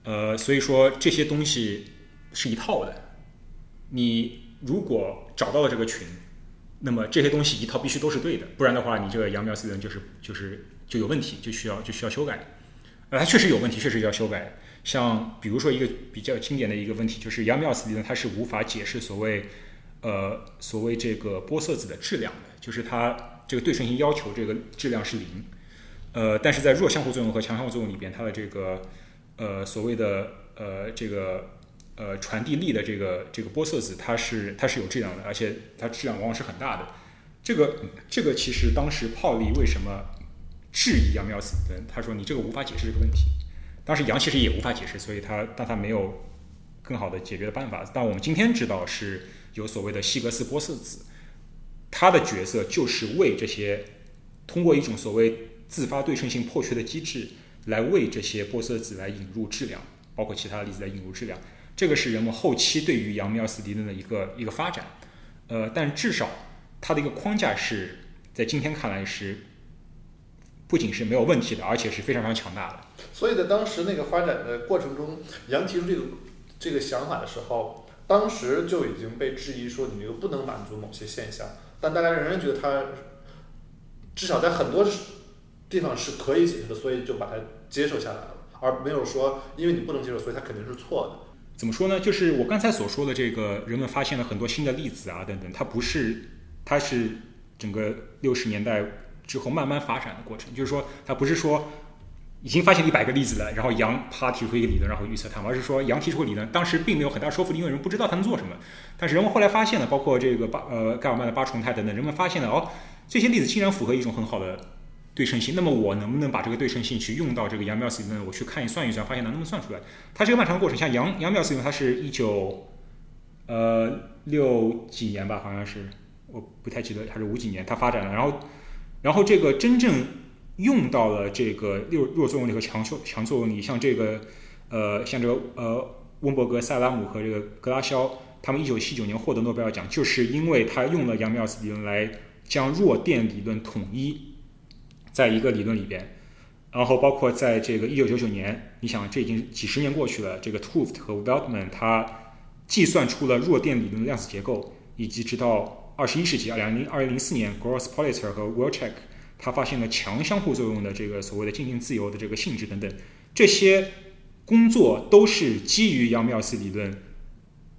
[SPEAKER 2] 呃，所以说这些东西是一套的。你如果找到了这个群，那么这些东西一套必须都是对的，不然的话，你这个杨米尔斯理论就是就是就有问题，就需要就需要修改。呃，它确实有问题，确实要修改。像比如说一个比较经典的一个问题，就是杨米尔斯理论它是无法解释所谓呃所谓这个玻色子的质量的，就是它。这个对称性要求这个质量是零，呃，但是在弱相互作用和强相互作用里边，它的这个呃所谓的呃这个呃传递力的这个这个玻色子，它是它是有质量的，而且它质量往往是很大的。这个这个其实当时泡利为什么质疑杨妙斯理论？他说你这个无法解释这个问题。当时杨其实也无法解释，所以他但他没有更好的解决的办法。但我们今天知道是有所谓的希格斯玻色子。他的角色就是为这些通过一种所谓自发对称性破缺的机制，来为这些玻色子来引入质量，包括其他的粒子来引入质量。这个是人们后期对于杨米尔斯理论的一个一个发展。呃，但至少它的一个框架是在今天看来是不仅是没有问题的，而且是非常非常强大的。
[SPEAKER 1] 所以在当时那个发展的过程中，杨提出这个这个想法的时候，当时就已经被质疑说你这个不能满足某些现象。但大家仍然觉得它至少在很多地方是可以解释的，所以就把它接受下来了，而没有说因为你不能接受，所以它肯定是错的。
[SPEAKER 2] 怎么说呢？就是我刚才所说的这个，人们发现了很多新的粒子啊等等，它不是，它是整个六十年代之后慢慢发展的过程，就是说它不是说。已经发现一百个例子了，然后杨啪提出一个理论，然后预测它，而是说杨提出理论，当时并没有很大说服力，因为人不知道它能做什么。但是人们后来发现了，包括这个八呃盖尔曼的八重态等等，人们发现了哦，这些粒子竟然符合一种很好的对称性。那么我能不能把这个对称性去用到这个杨缪斯理论？我去看一算一算，发现能不能算出来？它这个漫长的过程，像杨杨缪斯理论，它是一九呃六几年吧，好像是我不太记得，还是五几年它发展了，然后然后这个真正。用到了这个弱弱作用力和强作强作用力，像这个，呃，像这个呃，温伯格、塞拉姆和这个格拉肖，他们一九七九年获得诺贝尔奖，就是因为他用了杨米尔斯理论来将弱电理论统一在一个理论里边。然后包括在这个一九九九年，你想这已经几十年过去了，这个 t u f t 和 Weltman 他计算出了弱电理论的量子结构，以及直到二十一世纪二零二零零四年，Gross Politer 和 w i l c h e k 他发现了强相互作用的这个所谓的进行自由的这个性质等等，这些工作都是基于杨米尔斯理论，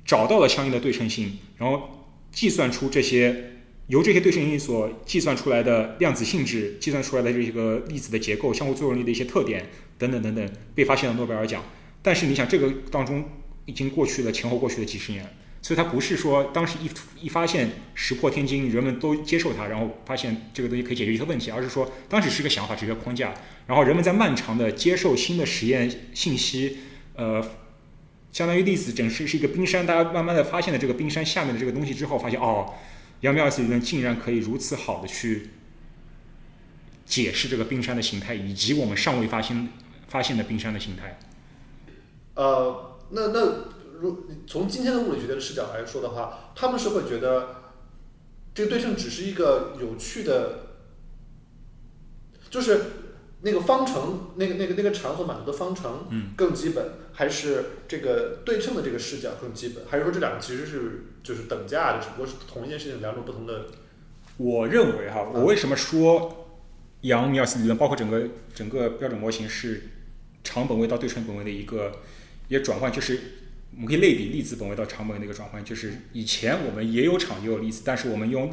[SPEAKER 2] 找到了相应的对称性，然后计算出这些由这些对称性所计算出来的量子性质，计算出来的这个粒子的结构、相互作用力的一些特点等等等等，被发现了诺贝尔奖。但是你想，这个当中已经过去了前后过去了几十年。所以它不是说当时一一发现石破天惊，人们都接受它，然后发现这个东西可以解决一些问题，而是说当时是一个想法，是一个框架，然后人们在漫长的接受新的实验信息，呃，相当于粒子整是是一个冰山，大家慢慢的发现了这个冰山下面的这个东西之后，发现哦，杨米尔斯理论竟然可以如此好的去解释这个冰山的形态，以及我们尚未发现发现的冰山的形态。
[SPEAKER 1] 呃，那那。如从今天的物理学的视角来说的话，他们是会觉得这个对称只是一个有趣的，就是那个方程，那个那个那个场所满足的方程更基本，还是这个对称的这个视角更基本，还是说这两个其实是就是等价的，只不过是同一件事情两种不同的？
[SPEAKER 2] 我认为哈，我为什么说杨米尔斯理论包括整个整个标准模型是长本位到对称本位的一个一个转换，就是。我们可以类比粒子本位到场本位的一个转换，就是以前我们也有场也有粒子，但是我们用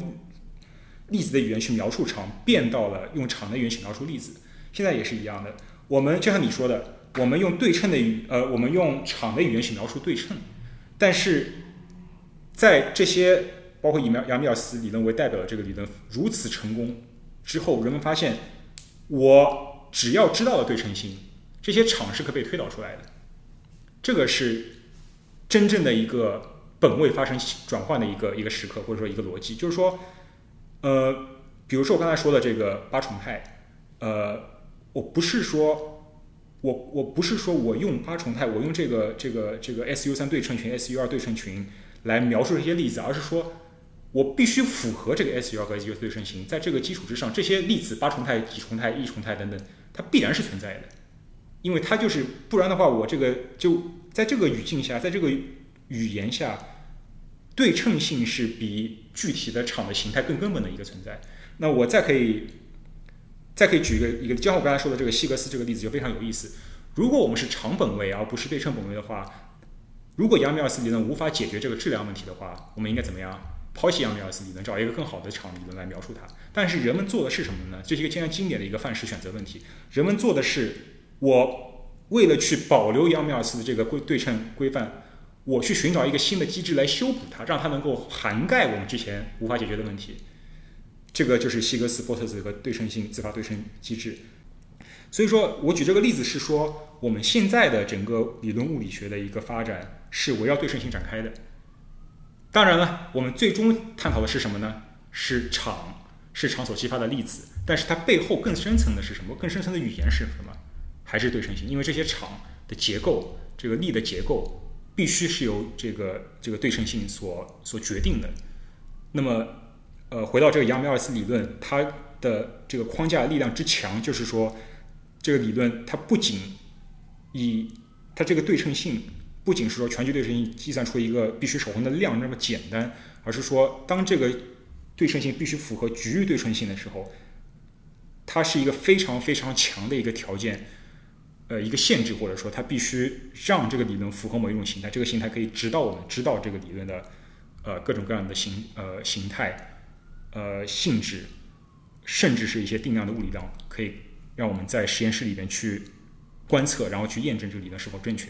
[SPEAKER 2] 粒子的语言去描述场，变到了用场的语言去描述粒子。现在也是一样的，我们就像你说的，我们用对称的语，呃，我们用场的语言去描述对称，但是在这些包括以苗杨米尔斯理论为代表的这个理论如此成功之后，人们发现，我只要知道了对称性，这些场是可被推导出来的，这个是。真正的一个本位发生转换的一个一个时刻，或者说一个逻辑，就是说，呃，比如说我刚才说的这个八重态，呃，我不是说，我我不是说我用八重态，我用这个这个这个 S U 三对称群、S U 二对称群来描述这些例子，而是说我必须符合这个 S U 和 S U 对称型，在这个基础之上，这些粒子八重态、几重态、一重态等等，它必然是存在的，因为它就是不然的话，我这个就在这个语境下，在这个语言下，对称性是比具体的场的形态更根本的一个存在。那我再可以再可以举一个一个，就像我刚才说的这个希格斯这个例子就非常有意思。如果我们是场本位而不是对称本位的话，如果杨米尔斯理论无法解决这个质量问题的话，我们应该怎么样？抛弃杨米尔斯理论，找一个更好的场理论来描述它。但是人们做的是什么呢？这是一个非常经典的一个范式选择问题。人们做的是，我为了去保留杨米尔斯的这个规对称规范，我去寻找一个新的机制来修补它，让它能够涵盖我们之前无法解决的问题。这个就是希格斯波特子和对称性自发对称机制。所以说我举这个例子是说，我们现在的整个理论物理学的一个发展。是围绕对称性展开的。当然了，我们最终探讨的是什么呢？是场，是场所激发的粒子。但是它背后更深层的是什么？更深层的语言是什么？还是对称性？因为这些场的结构，这个力的结构，必须是由这个这个对称性所所决定的。那么，呃，回到这个杨米尔斯理论，它的这个框架力量之强，就是说，这个理论它不仅以它这个对称性。不仅是说全局对称性计算出一个必须守恒的量那么简单，而是说当这个对称性必须符合局域对称性的时候，它是一个非常非常强的一个条件，呃，一个限制，或者说它必须让这个理论符合某一种形态，这个形态可以指导我们知道这个理论的呃各种各样的形呃形态呃性质，甚至是一些定量的物理量，可以让我们在实验室里边去观测，然后去验证这个理论是否正确。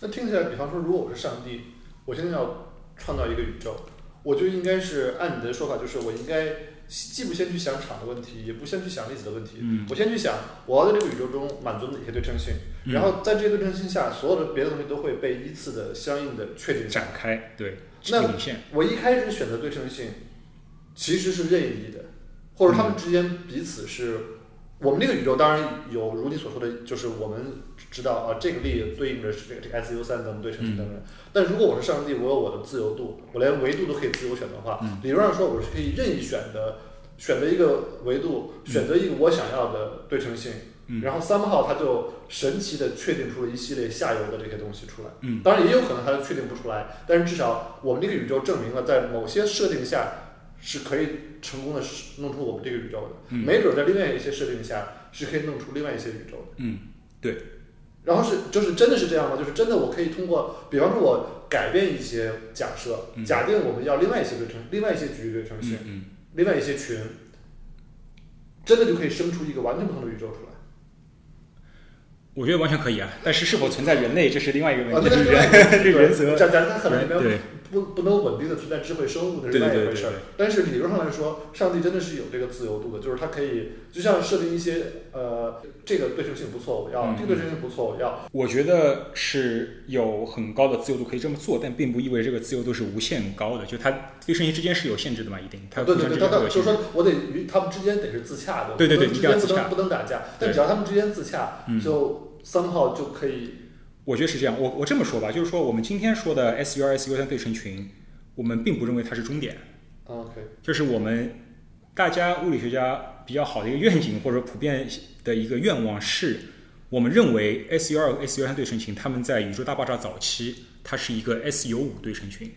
[SPEAKER 1] 那听起来，比方说，如果我是上帝，我现在要创造一个宇宙，我就应该是按你的说法，就是我应该既不先去想场的问题，也不先去想粒子的问题，我先去想我要在这个宇宙中满足哪些对称性，然后在这些对称性下，所有的别的东西都会被依次的相应的确定
[SPEAKER 2] 展开。对，
[SPEAKER 1] 那我一开始选择对称性其实是任意的，或者他们之间彼此是。我们这个宇宙当然有如你所说的，就是我们知道啊，这个力对应的是这个这个 S U 三等对称性等等。但如果我是上帝，我有我的自由度，我连维度都可以自由选的话，理论上说我是可以任意选的，选择一个维度，选择一个我想要的对称性，然后三号它就神奇的确定出了一系列下游的这些东西出来。当然也有可能它确定不出来，但是至少我们这个宇宙证明了在某些设定下。是可以成功的弄出我们这个宇宙的，没准在另外一些设定下是可以弄出另外一些宇宙的。
[SPEAKER 2] 嗯，对。
[SPEAKER 1] 然后是就是真的是这样吗？就是真的我可以通过，比方说我改变一些假设，假定我们要另外一些对称，另外一些局域对称性，另外一些群，真的就可以生出一个完全不同的宇宙出来。
[SPEAKER 2] 我觉得完全可以啊，但是是否存在人类，这是另外一个问题。[LAUGHS] 人 [LAUGHS] 人则
[SPEAKER 1] 假假它可能没有。不不能稳定的存在智慧生物的是另外一回事儿，但是理论上来说，上帝真的是有这个自由度的，就是他可以就像设定一些呃，这个对称性不错，我要这个对称性不错，我要。
[SPEAKER 2] 我觉得是有很高的自由度可以这么做，但并不意味着这个自由度是无限高的，就它对称性之间是有限制的嘛，一定。
[SPEAKER 1] 它对对对，就是说我得与他们之间得是自洽的，
[SPEAKER 2] 对对对，
[SPEAKER 1] 之间不能不能打架，但只要他们之间自洽，就三号就可以。
[SPEAKER 2] 我觉得是这样，我我这么说吧，就是说我们今天说的 S U 二 S U 三对称群，我们并不认为它是终点。
[SPEAKER 1] OK，
[SPEAKER 2] 就是我们大家物理学家比较好的一个愿景或者普遍的一个愿望是，我们认为 S U 二 S U 三对称群，它们在宇宙大爆炸早期，它是一个 S U 五对称群。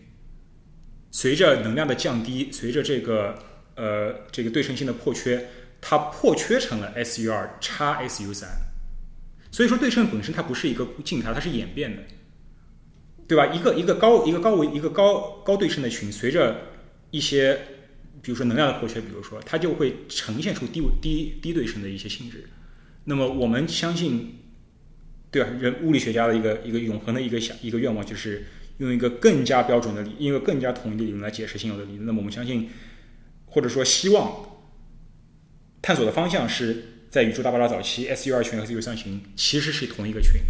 [SPEAKER 2] 随着能量的降低，随着这个呃这个对称性的破缺，它破缺成了 S U 二叉 S U 三。所以说，对称本身它不是一个静态，它是演变的，对吧？一个一个高一个高维一个高高对称的群，随着一些比如说能量的破缺，比如说它就会呈现出低低低对称的一些性质。那么我们相信，对吧？人物理学家的一个一个永恒的一个想一个愿望，就是用一个更加标准的理，一个更加统一的理论来解释现有的理论。那么我们相信，或者说希望探索的方向是。在宇宙大爆炸早期，S U 二群和 S U 三群其实是同一个群，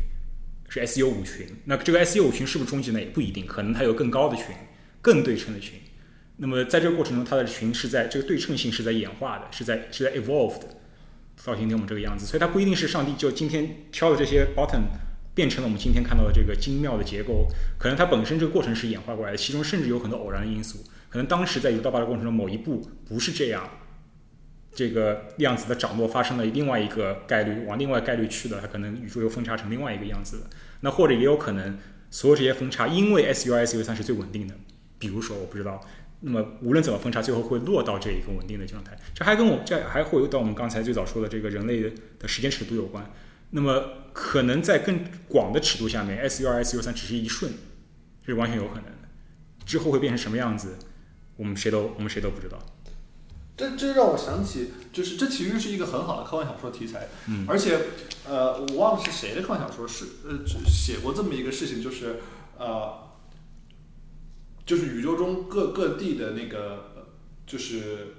[SPEAKER 2] 是 S U 五群。那这个 S U 五群是不是终极呢？也不一定，可能它有更高的群，更对称的群。那么在这个过程中，它的群是在这个对称性是在演化的，是在是在 evolved 到今天我们这个样子。所以它不一定是上帝就今天挑的这些 bottom 变成了我们今天看到的这个精妙的结构。可能它本身这个过程是演化过来的，其中甚至有很多偶然的因素。可能当时在宇宙大爆炸过程中某一步不是这样，这个量子的涨落发生了另外一个概率往另外概率去了，它可能宇宙又分叉成另外一个样子了。那或者也有可能所有这些分叉，因为 S U S U 三是最稳定的，比如说我不知道。那么无论怎么分叉，最后会落到这一个稳定的状态。这还跟我这还会到我们刚才最早说的这个人类的时间尺度有关。那么可能在更广的尺度下面，S U S U 三只是一瞬，这是完全有可能的。之后会变成什么样子，我们谁都我们谁都不知道。
[SPEAKER 1] 这这让我想起，就是这其实是一个很好的科幻小说题材。
[SPEAKER 2] 嗯
[SPEAKER 1] 而且，呃，我忘了是谁的科幻小说是呃只写过这么一个事情，就是呃，就是宇宙中各各地的那个呃就是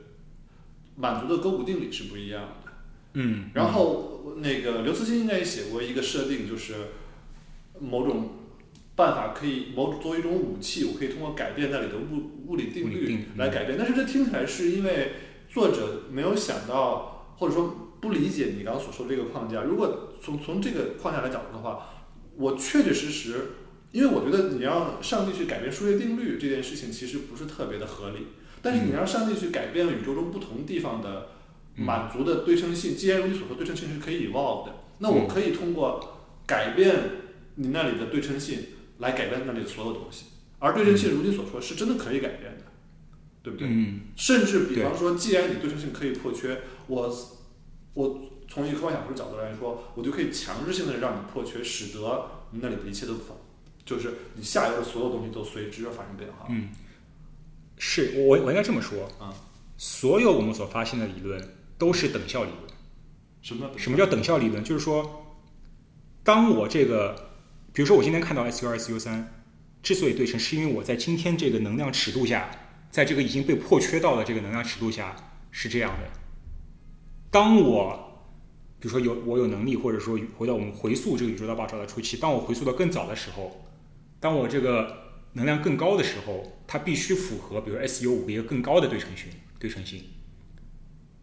[SPEAKER 1] 满足的勾股定理是不一样的。
[SPEAKER 2] 嗯，
[SPEAKER 1] 然后那个刘慈欣应该也写过一个设定，就是某种办法可以某作为一种武器，我可以通过改变那里的物物理定律来改变。但是这听起来是因为作者没有想到，或者说不理解你刚刚所说的这个框架。如果从从这个框架来角度的话，我确确实实，因为我觉得你让上帝去改变数学定律这件事情其实不是特别的合理。但是你让上帝去改变宇宙中不同地方的满足的对称性，既然如你所说，对称性是可以 evolve 的，那我可以通过改变你那里的对称性来改变那里的所有东西，而对称性如你所说是真的可以改变的，对不对？
[SPEAKER 2] 嗯
[SPEAKER 1] 甚至比方说，既然你对称性可以破缺，我我从一个科幻小说角度来说，我就可以强制性的让你破缺，使得你那里的一切都反，就是你下游的所有东西都随之而发生变化。
[SPEAKER 2] 嗯，是我我应该这么说
[SPEAKER 1] 啊，
[SPEAKER 2] 所有我们所发现的理论都是等效理论。
[SPEAKER 1] 什么
[SPEAKER 2] 什么叫等效理论？就是说，当我这个，比如说我今天看到 S U 二 S U 三之所以对称，是因为我在今天这个能量尺度下，在这个已经被破缺到的这个能量尺度下是这样的。当我比如说有我有能力，或者说回到我们回溯这个宇宙大爆炸的初期，当我回溯到更早的时候，当我这个能量更高的时候，它必须符合比如 S U 五一个更高的对称性对称性，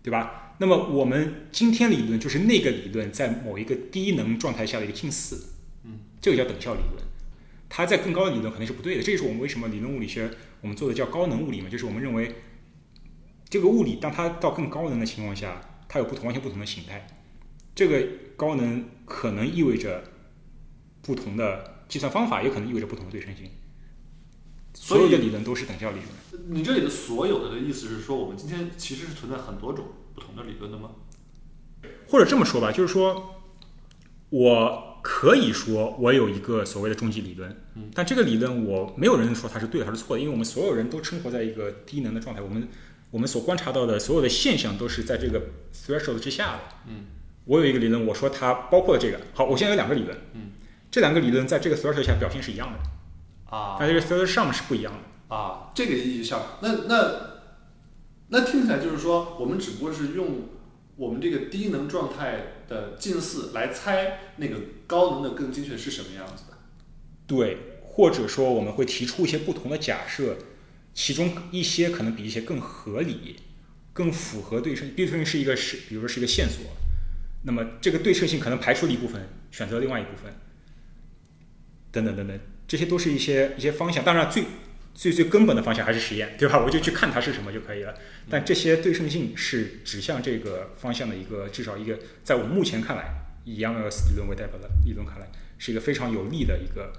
[SPEAKER 2] 对吧？那么我们今天理论就是那个理论在某一个低能状态下的一个近似，这个叫等效理论。它在更高的理论肯定是不对的，这也是我们为什么理论物理学我们做的叫高能物理嘛，就是我们认为这个物理当它到更高能的情况下，它有不同完全不同的形态。这个高能可能意味着不同的计算方法，也可能意味着不同的对称性。所有的理论都是等效理论。
[SPEAKER 1] 你这里的所有的的意思是说，我们今天其实是存在很多种不同的理论的吗？
[SPEAKER 2] 或者这么说吧，就是说，我可以说我有一个所谓的终极理论，
[SPEAKER 1] 嗯
[SPEAKER 2] 但这个理论我没有人说它是对的还是错的，因为我们所有人都生活在一个低能的状态，我们我们所观察到的所有的现象都是在这个 threshold 之下的。
[SPEAKER 1] 嗯，
[SPEAKER 2] 我有一个理论，我说它包括了这个。好，我现在有两个理论，
[SPEAKER 1] 嗯，
[SPEAKER 2] 这两个理论在这个 threshold 下表现是一样的，
[SPEAKER 1] 啊
[SPEAKER 2] 但这个 threshold 上是不一样的。
[SPEAKER 1] 啊，这个意义上，那那那听起来就是说，我们只不过是用我们这个低能状态的近似来猜那个高能的更精确是什么样子的。
[SPEAKER 2] 对，或者说我们会提出一些不同的假设，其中一些可能比一些更合理、更符合对称。对称是一个是，比如说是一个线索，那么这个对称性可能排除了一部分，选择另外一部分，等等等等，这些都是一些一些方向。当然最最最根本的方向还是实验，对吧？我就去看它是什么就可以了。但这些对称性是指向这个方向的一个，至少一个，在我目前看来，以 Young-Ellis 理论为代表的理论看来，是一个非常有利的一个。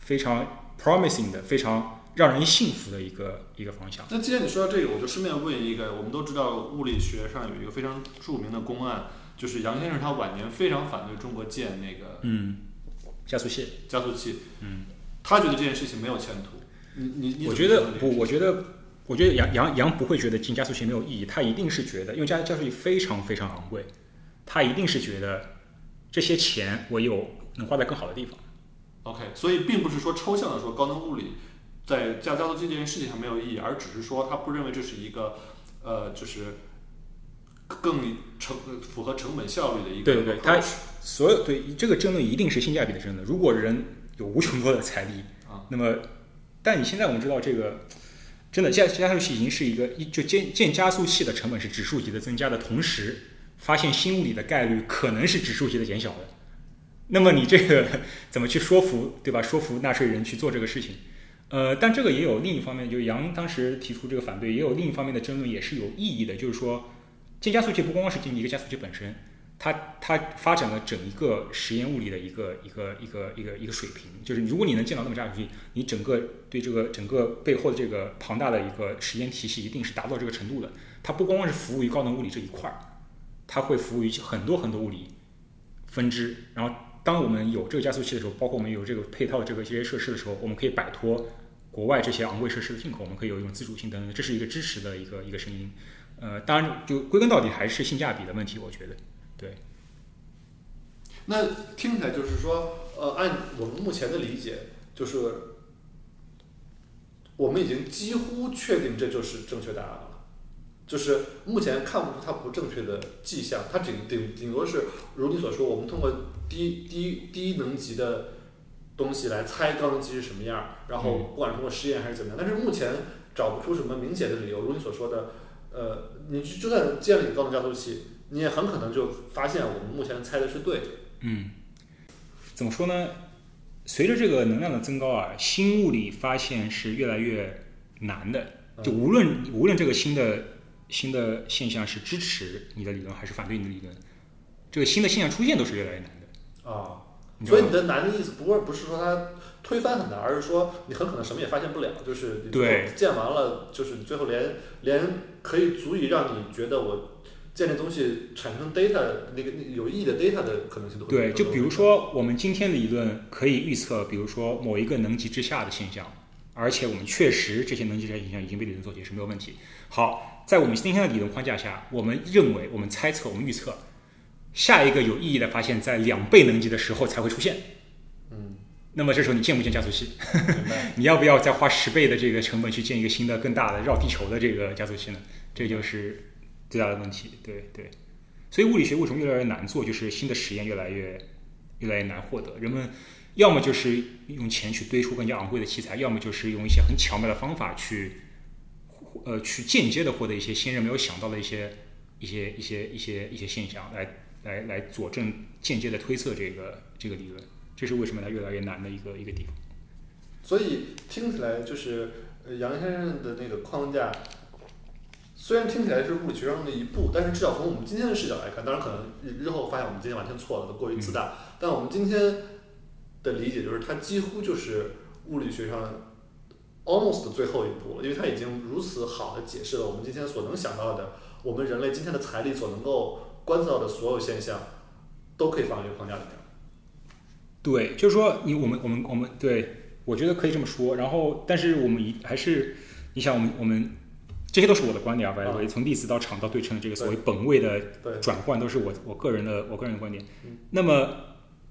[SPEAKER 2] 非常 promising 的、非常让人信服的一个一个方向。
[SPEAKER 1] 那既然你说到这个，我就顺便问一个，我们都知道物理学上有一个非常著名的公案，就是杨先生他晚年非常反对中国建那个
[SPEAKER 2] 嗯，加速器。
[SPEAKER 1] 加速器，
[SPEAKER 2] 嗯，
[SPEAKER 1] 他觉得这件事情没有前途。你你你
[SPEAKER 2] 我觉得不，我觉得，我觉得杨杨杨不会觉得进加速器没有意义，他一定是觉得，因为加加速器非常非常昂贵，他一定是觉得这些钱我有能花在更好的地方。
[SPEAKER 1] OK，所以并不是说抽象的说高能物理在加加速器这件事情上没有意义，而只是说他不认为这是一个呃，就是更成符合成本效率的一个
[SPEAKER 2] 对对他所有对这个争论一定是性价比的争论。如果人有无穷多的财力
[SPEAKER 1] 啊，
[SPEAKER 2] 那么，但你现在我们知道这个真的加加速器已经是一个一就建建加速器的成本是指数级的增加的同时，发现新物理的概率可能是指数级的减小的。那么你这个怎么去说服，对吧？说服纳税人去做这个事情？呃，但这个也有另一方面，就是杨当时提出这个反对，也有另一方面的争论，也是有意义的。就是说，建加速器不光光是建一个加速器本身，它它发展了整一个实验物理的一个一个一个一个一个水平。就是如果你能建到那么加速器，你整个对这个整个背后的这个庞大的一个实验体系，一定是达到这个程度的。它不光光是服务于高能物理这一块儿，它会服务于很多很多物理分支。然后，当我们有这个加速器的时候，包括我们有这个配套这个这些设施的时候，我们可以摆脱。国外这些昂贵设施的进口，我们可以有一种自主性等等，这是一个支持的一个一个声音。呃，当然，就归根到底还是性价比的问题，我觉得。对。
[SPEAKER 1] 那听起来就是说，呃，按我们目前的理解，就是我们已经几乎确定这就是正确答案了，就是目前看不出它不正确的迹象，它顶顶顶多是如你所说，我们通过低低低能级的。东西来猜高能级是什么样，然后不管通过实验还是怎么样，但是目前找不出什么明显的理由。如你所说的，呃，你就算建立高能加速器，你也很可能就发现我们目前猜的是对的。
[SPEAKER 2] 嗯，怎么说呢？随着这个能量的增高啊，新物理发现是越来越难的。就无论无论这个新的新的现象是支持你的理论还是反对你的理论，这个新的现象出现都是越来越难的。
[SPEAKER 1] 啊。所以你的难的意思，不是不是说它推翻很难，而是说你很可能什么也发现不了，就是
[SPEAKER 2] 对
[SPEAKER 1] 建完了，就是你最后连连可以足以让你觉得我建这东西产生 data 那个有意义的 data 的可能性都
[SPEAKER 2] 对。就比如说我们今天的理论可以预测，比如说某一个能级之下的现象，而且我们确实这些能级之下现象已经被理论做解释没有问题。好，在我们今天的理论框架下，我们认为我们猜测我们预测。下一个有意义的发现，在两倍能级的时候才会出现。
[SPEAKER 1] 嗯，
[SPEAKER 2] 那么这时候你建不建加速器？[LAUGHS] 你要不要再花十倍的这个成本去建一个新的、更大的绕地球的这个加速器呢？这就是最大的问题。对对，所以物理学为什么越来越难做？就是新的实验越来越越来越难获得。人们要么就是用钱去堆出更加昂贵的器材，要么就是用一些很巧妙的方法去呃去间接的获得一些先人没有想到的一些一些一些一些一些现象来。来来佐证间接的推测这个这个理论，这是为什么它越来越难的一个一个地方。
[SPEAKER 1] 所以听起来就是杨先生的那个框架，虽然听起来是物理学上的一步，但是至少从我们今天的视角来看，当然可能日后发现我们今天完全错了，都过于自大。但我们今天的理解就是，它几乎就是物理学上 almost 最后一步了，因为它已经如此好的解释了我们今天所能想到的，我们人类今天的财力所能够。观测到的所有现象都可以放在这个框架里面。
[SPEAKER 2] 对，就是说，你我们我们我们对，我觉得可以这么说。然后，但是我们一还是，你想，我们我们这些都是我的观点啊，白从粒子到场到对称的这个所谓本位的转换，都是我我个人的我个人的观点。那么，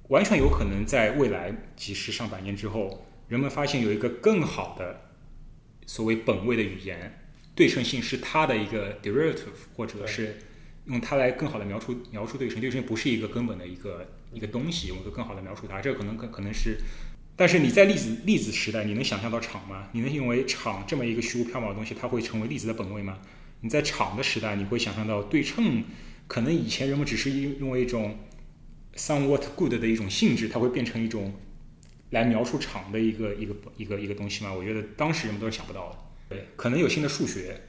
[SPEAKER 2] 完全有可能在未来几十上百年之后，人们发现有一个更好的所谓本位的语言，对称性是它的一个 derivative，或者是。用它来更好的描述描述对称，对称不是一个根本的一个一个东西，我们会更好的描述它。这个可能可可能是，但是你在粒子粒子时代，你能想象到场吗？你能因为场这么一个虚无缥缈的东西，它会成为粒子的本位吗？你在场的时代，你会想象到对称，可能以前人们只是因为一种 somewhat good 的一种性质，它会变成一种来描述场的一个一个一个一个东西吗？我觉得当时人们都是想不到的。对，可能有新的数学。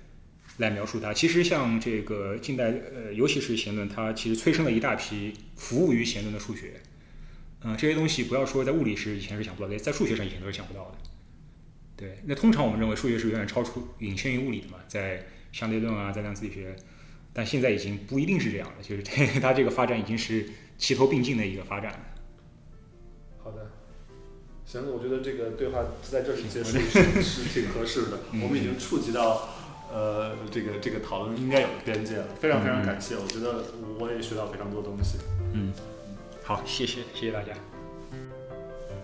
[SPEAKER 2] 来描述它，其实像这个近代，呃，尤其是弦论，它其实催生了一大批服务于弦论的数学。嗯，这些东西不要说在物理是以前是想不到的，在数学上以前都是想不到的。对，那通常我们认为数学是远远超出、领先于物理的嘛，在相对论啊，在量子力学，但现在已经不一定是这样了，就是它这个发展已经是齐头并进的一个发展。
[SPEAKER 1] 好的，行，我觉得这个对话在这里结束是是挺合适的，我们已经触及到。呃，这个这个讨论应该有的边界了，非常非常感谢，我觉得我也学到非常多东西。
[SPEAKER 2] 嗯，好，谢谢，谢谢大家。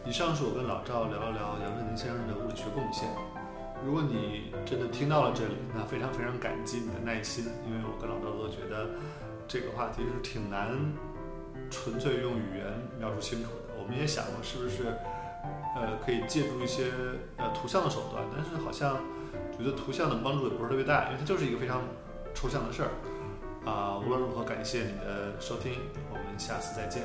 [SPEAKER 1] 以上是我跟老赵聊了聊杨振宁先生的物理学贡献。如果你真的听到了这里，那非常非常感激你的耐心，因为我跟老赵都觉得这个话题是挺难纯粹用语言描述清楚的。我们也想过是不是呃可以借助一些呃图像的手段但是好像觉得图像的帮助也不是特别大因为它就是一个非常抽象的事儿。啊无论如何感谢你的收听我们下次再见。